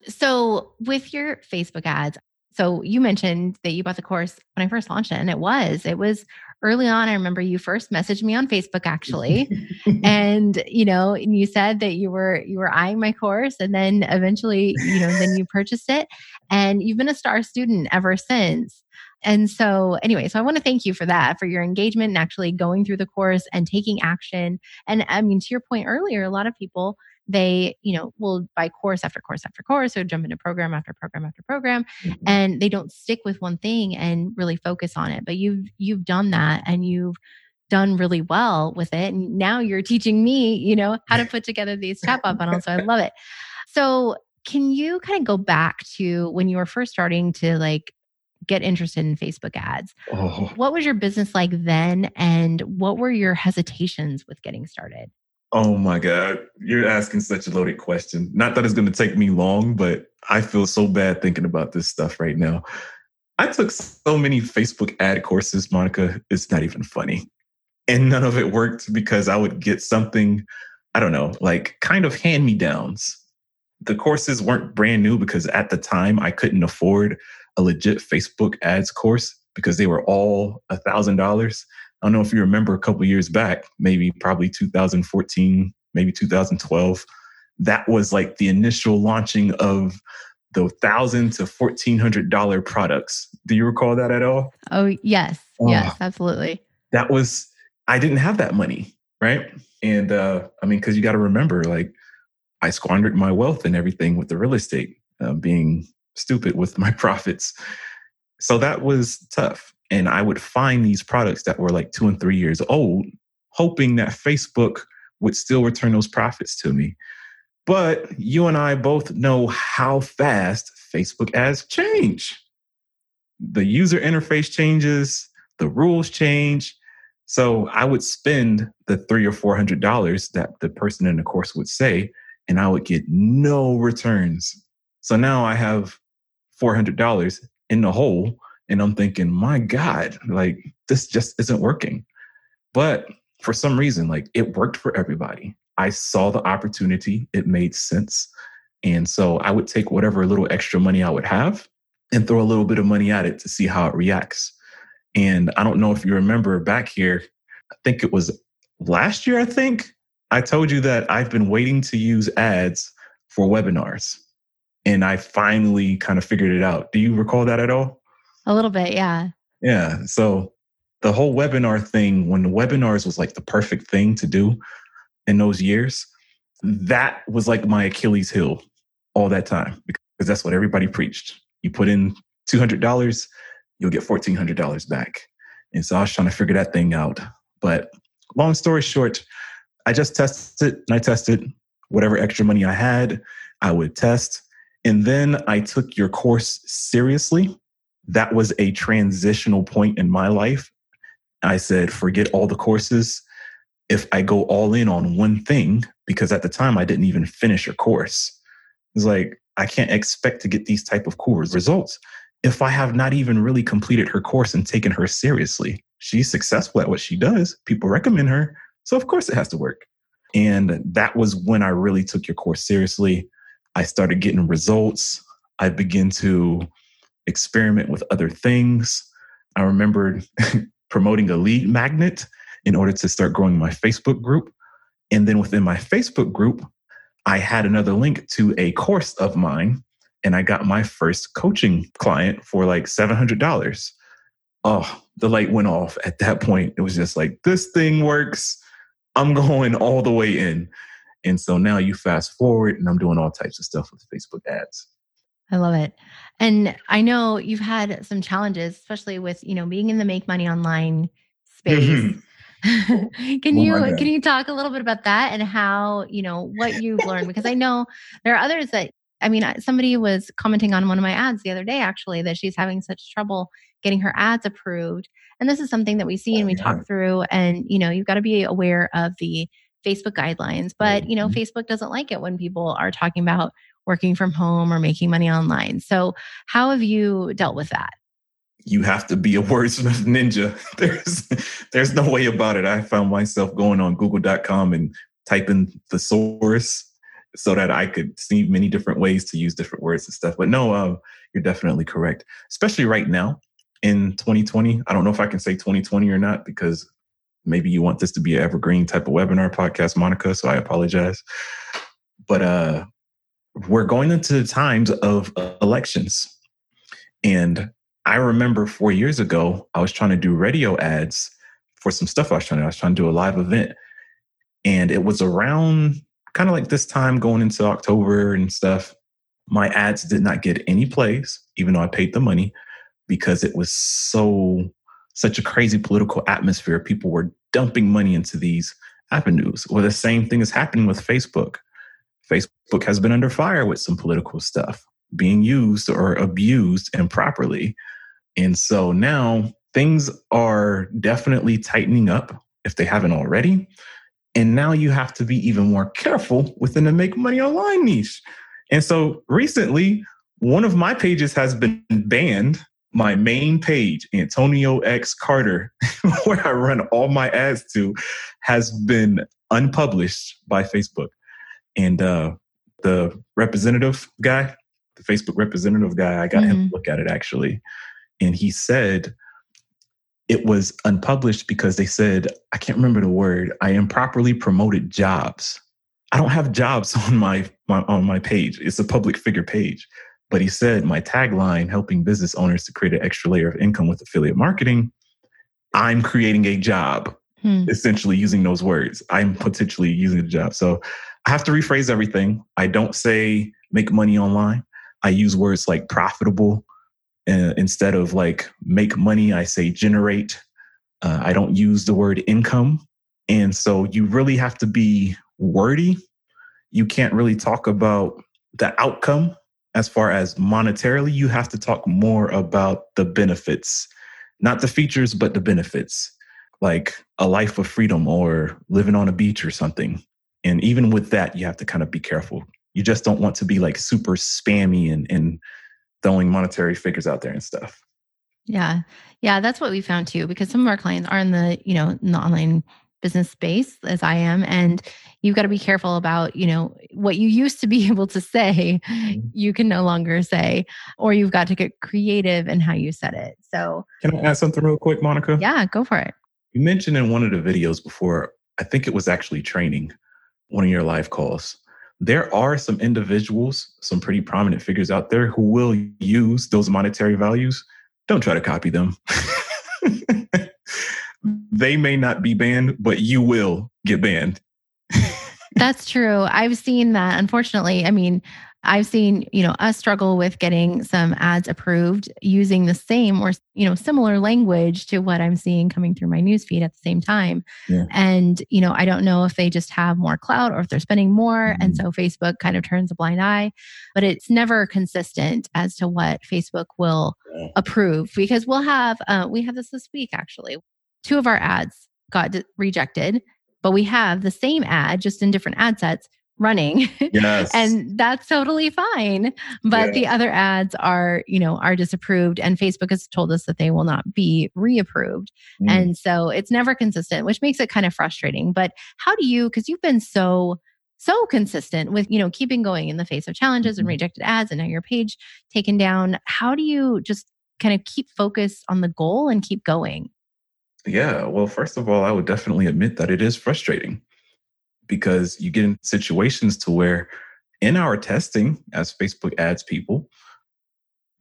So, with your Facebook ads, so you mentioned that you bought the course when I first launched it, and it was, it was early on. I remember you first messaged me on Facebook actually. and, you know, and you said that you were, you were eyeing my course and then eventually, you know, then you purchased it and you've been a star student ever since. And so, anyway, so I want to thank you for that, for your engagement and actually going through the course and taking action. And I mean, to your point earlier, a lot of people, they, you know, will buy course after course after course or jump into program after program after program mm-hmm. and they don't stick with one thing and really focus on it. But you've you've done that and you've done really well with it. And now you're teaching me, you know, how to put together these chatbot funnels. So I love it. So can you kind of go back to when you were first starting to like get interested in Facebook ads. Oh. What was your business like then? And what were your hesitations with getting started? Oh my God. You're asking such a loaded question. Not that it's going to take me long, but I feel so bad thinking about this stuff right now. I took so many Facebook ad courses, Monica, it's not even funny. And none of it worked because I would get something, I don't know, like kind of hand me downs. The courses weren't brand new because at the time I couldn't afford a legit Facebook ads course because they were all a thousand dollars. I don't know if you remember a couple years back, maybe probably 2014, maybe 2012. That was like the initial launching of the thousand to fourteen hundred dollar products. Do you recall that at all? Oh yes, oh, yes, absolutely. That was I didn't have that money, right? And uh, I mean, because you got to remember, like I squandered my wealth and everything with the real estate, uh, being stupid with my profits. So that was tough. And I would find these products that were like two and three years old, hoping that Facebook would still return those profits to me. But you and I both know how fast Facebook ads change. The user interface changes, the rules change. So I would spend the three or four hundred dollars that the person in the course would say, and I would get no returns. So now I have $400 in the hole. And I'm thinking, my God, like this just isn't working. But for some reason, like it worked for everybody. I saw the opportunity, it made sense. And so I would take whatever little extra money I would have and throw a little bit of money at it to see how it reacts. And I don't know if you remember back here, I think it was last year, I think I told you that I've been waiting to use ads for webinars and I finally kind of figured it out. Do you recall that at all? A little bit, yeah. Yeah. So the whole webinar thing, when the webinars was like the perfect thing to do in those years, that was like my Achilles heel all that time because that's what everybody preached. You put in $200, you'll get $1,400 back. And so I was trying to figure that thing out. But long story short, I just tested and I tested whatever extra money I had, I would test and then I took your course seriously. That was a transitional point in my life. I said, forget all the courses. If I go all in on one thing, because at the time I didn't even finish her course, it's like, I can't expect to get these type of cool results if I have not even really completed her course and taken her seriously. She's successful at what she does. People recommend her. So of course it has to work. And that was when I really took your course seriously. I started getting results. I began to experiment with other things. I remembered promoting a lead magnet in order to start growing my Facebook group. And then within my Facebook group, I had another link to a course of mine and I got my first coaching client for like $700. Oh, the light went off at that point. It was just like, this thing works. I'm going all the way in. And so now you fast forward and I'm doing all types of stuff with Facebook ads. I love it. And I know you've had some challenges, especially with, you know, being in the make money online space. Mm-hmm. can oh you can you talk a little bit about that and how, you know, what you've learned because I know there are others that I mean, somebody was commenting on one of my ads the other day actually that she's having such trouble getting her ads approved. And this is something that we see and we talk through and you know, you've got to be aware of the Facebook guidelines, but you know, mm-hmm. Facebook doesn't like it when people are talking about working from home or making money online. So, how have you dealt with that? You have to be a wordsmith ninja. There's there's no way about it. I found myself going on google.com and typing thesaurus so that I could see many different ways to use different words and stuff. But no, uh, you're definitely correct, especially right now in 2020. I don't know if I can say 2020 or not because maybe you want this to be an evergreen type of webinar podcast, Monica. So I apologize. But uh, we're going into the times of elections. And I remember four years ago, I was trying to do radio ads for some stuff I was trying to, I was trying to do a live event. And it was around kind of like this time going into October and stuff, my ads did not get any plays, even though I paid the money, because it was so such a crazy political atmosphere. People were dumping money into these avenues. Well, the same thing is happening with Facebook. Facebook has been under fire with some political stuff being used or abused improperly. And so now things are definitely tightening up if they haven't already. And now you have to be even more careful within the make money online niche. And so recently, one of my pages has been banned. My main page, Antonio X Carter, where I run all my ads to, has been unpublished by Facebook. And uh, the representative guy, the Facebook representative guy, I got mm-hmm. him to look at it actually. And he said it was unpublished because they said, I can't remember the word, I improperly promoted jobs. I don't have jobs on my, my on my page. It's a public figure page. But he said my tagline, helping business owners to create an extra layer of income with affiliate marketing, I'm creating a job. Hmm. Essentially using those words. I'm potentially using a job. So I have to rephrase everything. I don't say make money online. I use words like profitable, uh, instead of like make money, I say generate. Uh, I don't use the word income. And so you really have to be wordy. You can't really talk about the outcome as far as monetarily. You have to talk more about the benefits, not the features, but the benefits, like a life of freedom or living on a beach or something. And even with that, you have to kind of be careful. You just don't want to be like super spammy and, and throwing monetary figures out there and stuff. Yeah. Yeah, that's what we found too because some of our clients are in the, you know, in the online business space as I am and you've got to be careful about, you know, what you used to be able to say, mm-hmm. you can no longer say or you've got to get creative in how you said it. So Can I add something real quick, Monica? Yeah, go for it. You mentioned in one of the videos before, I think it was actually training one of your live calls there are some individuals, some pretty prominent figures out there who will use those monetary values. Don't try to copy them. they may not be banned, but you will get banned. That's true. I've seen that. Unfortunately, I mean, I've seen, you know, us struggle with getting some ads approved using the same or, you know, similar language to what I'm seeing coming through my newsfeed at the same time. Yeah. And, you know, I don't know if they just have more clout or if they're spending more. Mm-hmm. And so Facebook kind of turns a blind eye, but it's never consistent as to what Facebook will yeah. approve because we'll have, uh, we have this this week actually. Two of our ads got rejected, but we have the same ad just in different ad sets running. Yes. and that's totally fine. But yeah. the other ads are, you know, are disapproved and Facebook has told us that they will not be reapproved. Mm. And so it's never consistent, which makes it kind of frustrating. But how do you cuz you've been so so consistent with, you know, keeping going in the face of challenges mm-hmm. and rejected ads and now your page taken down. How do you just kind of keep focused on the goal and keep going? Yeah, well, first of all, I would definitely admit that it is frustrating because you get in situations to where in our testing as Facebook ads people,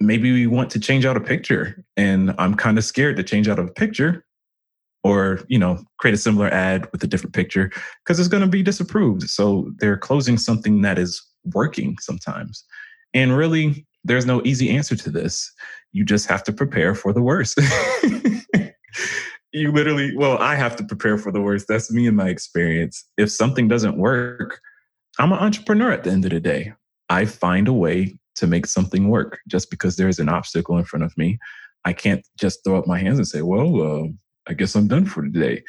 maybe we want to change out a picture and I'm kind of scared to change out a picture or, you know, create a similar ad with a different picture because it's going to be disapproved. So they're closing something that is working sometimes. And really, there's no easy answer to this. You just have to prepare for the worst. you literally, well, I have to prepare for the worst. That's me and my experience. If something doesn't work, I'm an entrepreneur at the end of the day. I find a way to make something work just because there's an obstacle in front of me. I can't just throw up my hands and say, well, uh, I guess I'm done for today.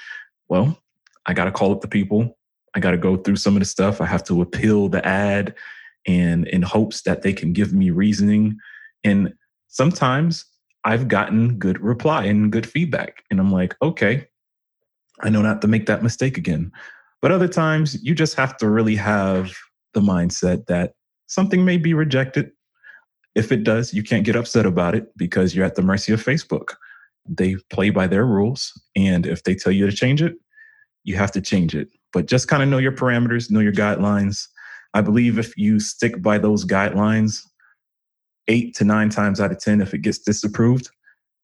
Well, I got to call up the people. I got to go through some of the stuff. I have to appeal the ad and in hopes that they can give me reasoning. And sometimes I've gotten good reply and good feedback. And I'm like, okay, I know not to make that mistake again. But other times you just have to really have the mindset that something may be rejected. If it does, you can't get upset about it because you're at the mercy of Facebook. They play by their rules. And if they tell you to change it, you have to change it. But just kind of know your parameters, know your guidelines. I believe if you stick by those guidelines, eight to nine times out of 10, if it gets disapproved,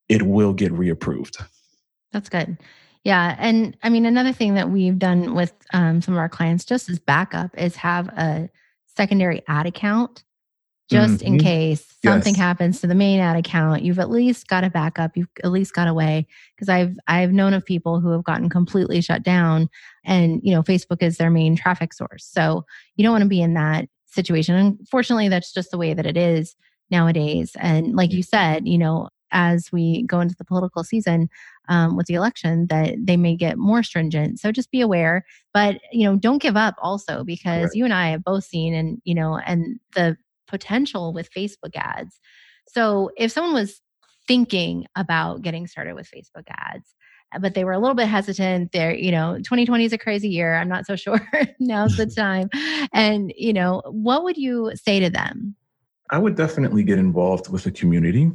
it will get reapproved. That's good. Yeah. And I mean, another thing that we've done with um, some of our clients just as backup is have a secondary ad account just mm-hmm. in case something yes. happens to the main ad account you've at least got a backup you've at least got a way because i've i've known of people who have gotten completely shut down and you know facebook is their main traffic source so you don't want to be in that situation unfortunately that's just the way that it is nowadays. And like you said, you know, as we go into the political season um, with the election, that they may get more stringent. So just be aware, but you know, don't give up also because right. you and I have both seen and you know, and the potential with Facebook ads. So if someone was thinking about getting started with Facebook ads, but they were a little bit hesitant. They're, you know, 2020 is a crazy year. I'm not so sure. Now's the time. And, you know, what would you say to them? I would definitely get involved with a community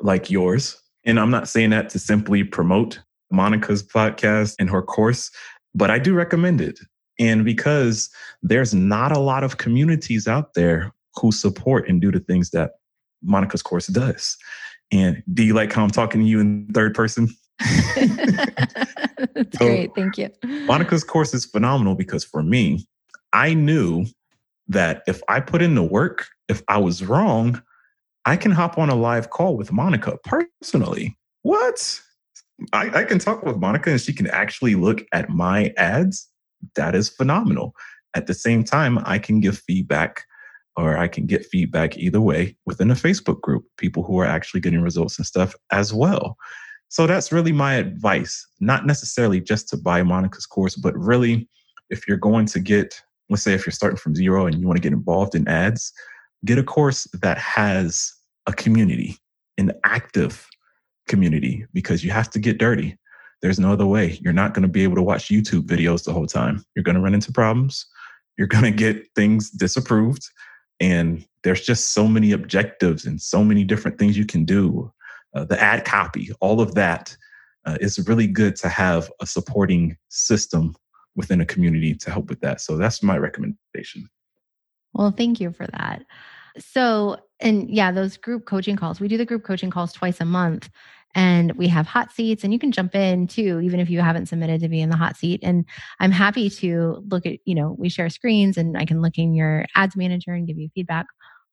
like yours. And I'm not saying that to simply promote Monica's podcast and her course, but I do recommend it. And because there's not a lot of communities out there who support and do the things that Monica's course does. And do you like how I'm talking to you in third person? That's so, great. Thank you. Monica's course is phenomenal because for me, I knew that if I put in the work, if I was wrong, I can hop on a live call with Monica personally. What? I, I, can talk with Monica and she can actually look at my ads. That is phenomenal. At the same time, I can give feedback or I can get feedback either way within a Facebook group, people who are actually getting results and stuff as well. So that's really my advice, not necessarily just to buy Monica's course, but really if you're going to get let's say if you're starting from zero and you want to get involved in ads, get a course that has a community, an active community, because you have to get dirty. There's no other way. You're not going to be able to watch YouTube videos the whole time. You're going to run into problems. You're going to get things disapproved. And there's just so many objectives and so many different things you can do. Uh, the ad copy, all of that uh, is really good to have a supporting system within a community to help with that. So that's my recommendation. Well, thank you for that. So, and yeah, those group coaching calls, we do the group coaching calls twice a month and we have hot seats and you can jump in too even if you haven't submitted to be in the hot seat and i'm happy to look at you know we share screens and i can look in your ads manager and give you feedback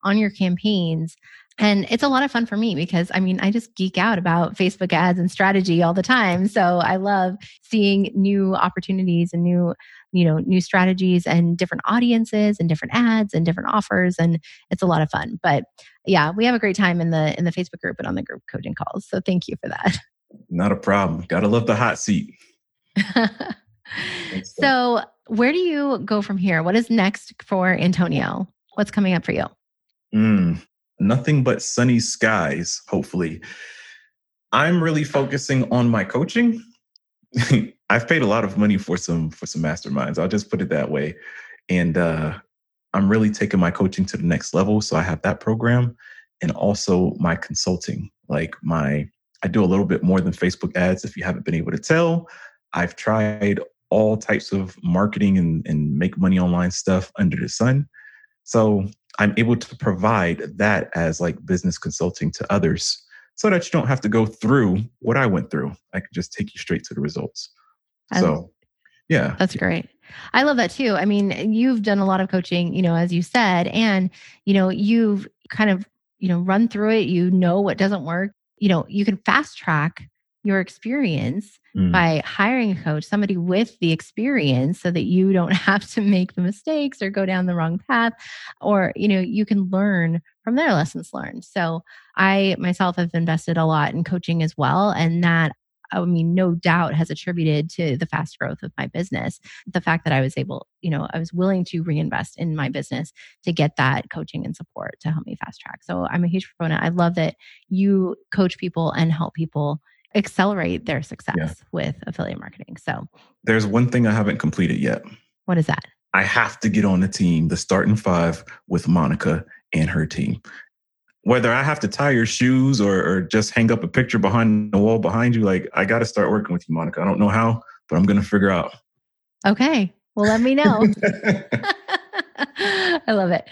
on your campaigns and it's a lot of fun for me because I mean, I just geek out about Facebook ads and strategy all the time. So I love seeing new opportunities and new, you know, new strategies and different audiences and different ads and different offers. And it's a lot of fun. But yeah, we have a great time in the in the Facebook group and on the group coaching calls. So thank you for that. Not a problem. Gotta love the hot seat. so, where do you go from here? What is next for Antonio? What's coming up for you? Mm, nothing but sunny skies, hopefully. I'm really focusing on my coaching. I've paid a lot of money for some for some masterminds. I'll just put it that way. And uh, I'm really taking my coaching to the next level. So I have that program and also my consulting. Like my I do a little bit more than Facebook ads if you haven't been able to tell. I've tried all types of marketing and, and make money online stuff under the sun. So I'm able to provide that as like business consulting to others so that you don't have to go through what I went through. I can just take you straight to the results. so, yeah. That's great. I love that too. I mean, you've done a lot of coaching, you know, as you said, and, you know, you've kind of, you know, run through it. You know what doesn't work. You know, you can fast track your experience mm. by hiring a coach, somebody with the experience so that you don't have to make the mistakes or go down the wrong path or you know you can learn from their lessons learned. So I myself have invested a lot in coaching as well and that I mean, no doubt has attributed to the fast growth of my business. The fact that I was able, you know, I was willing to reinvest in my business to get that coaching and support to help me fast track. So I'm a huge proponent. I love that you coach people and help people accelerate their success yeah. with affiliate marketing. So there's one thing I haven't completed yet. What is that? I have to get on the team, the starting five with Monica and her team. Whether I have to tie your shoes or, or just hang up a picture behind the wall behind you, like I got to start working with you, Monica. I don't know how, but I'm going to figure out. Okay. Well, let me know. I love it.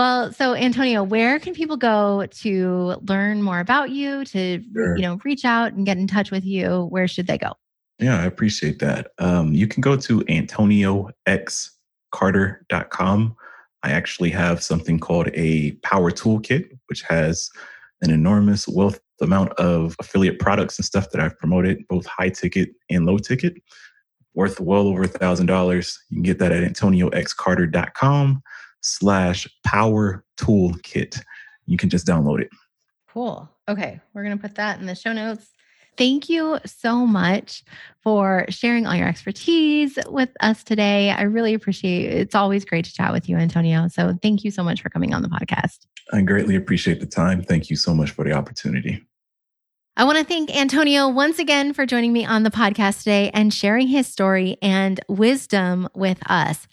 Well, so Antonio, where can people go to learn more about you, to sure. you know, reach out and get in touch with you? Where should they go? Yeah, I appreciate that. Um, you can go to antonioxcarter.com. I actually have something called a power toolkit, which has an enormous wealth amount of affiliate products and stuff that I've promoted, both high ticket and low ticket, worth well over a thousand dollars. You can get that at antonioxcarter.com slash power toolkit. You can just download it. Cool. Okay. We're going to put that in the show notes. Thank you so much for sharing all your expertise with us today. I really appreciate it. It's always great to chat with you, Antonio. So thank you so much for coming on the podcast. I greatly appreciate the time. Thank you so much for the opportunity. I want to thank Antonio once again for joining me on the podcast today and sharing his story and wisdom with us.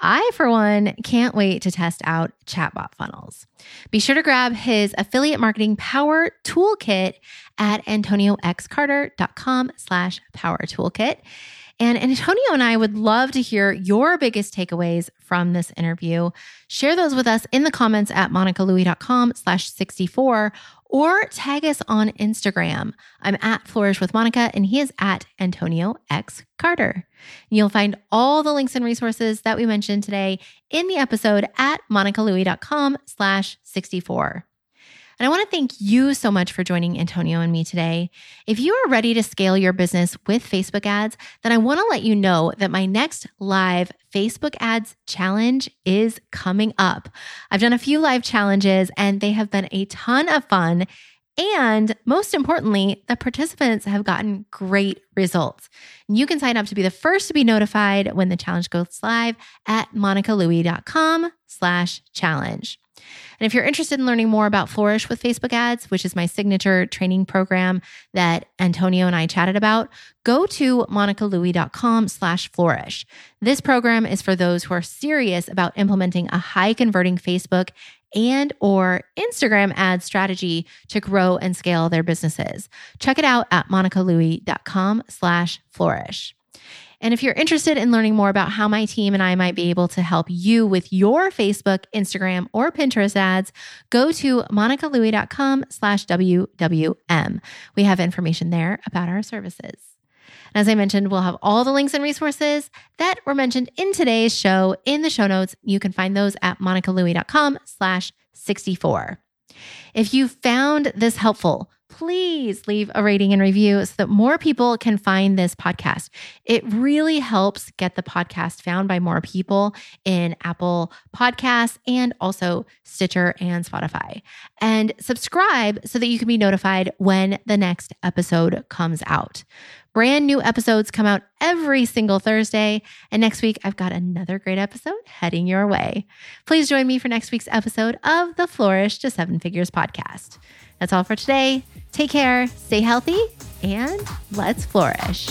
I, for one, can't wait to test out chatbot funnels. Be sure to grab his affiliate marketing power toolkit at antonioxcarter.com slash power toolkit. And Antonio and I would love to hear your biggest takeaways from this interview. Share those with us in the comments at monicalouie.com slash 64 or tag us on Instagram. I'm at Flourish with Monica and he is at Antonio X Carter. You'll find all the links and resources that we mentioned today in the episode at monicalouie.com slash 64. And I want to thank you so much for joining Antonio and me today. If you are ready to scale your business with Facebook ads, then I want to let you know that my next live Facebook ads challenge is coming up. I've done a few live challenges and they have been a ton of fun. And most importantly, the participants have gotten great results. You can sign up to be the first to be notified when the challenge goes live at monicalouie.com slash challenge. And if you're interested in learning more about Flourish with Facebook ads, which is my signature training program that Antonio and I chatted about, go to monicalouie.com slash flourish. This program is for those who are serious about implementing a high converting Facebook and or Instagram ad strategy to grow and scale their businesses. Check it out at monicalouie.com slash flourish. And if you're interested in learning more about how my team and I might be able to help you with your Facebook, Instagram, or Pinterest ads, go to monicalouie.com slash WWM. We have information there about our services. As I mentioned, we'll have all the links and resources that were mentioned in today's show in the show notes. You can find those at monicalouie.com slash 64. If you found this helpful, please leave a rating and review so that more people can find this podcast. It really helps get the podcast found by more people in Apple Podcasts and also Stitcher and Spotify. And subscribe so that you can be notified when the next episode comes out. Brand new episodes come out every single Thursday. And next week, I've got another great episode heading your way. Please join me for next week's episode of the Flourish to Seven Figures podcast. That's all for today. Take care, stay healthy, and let's flourish.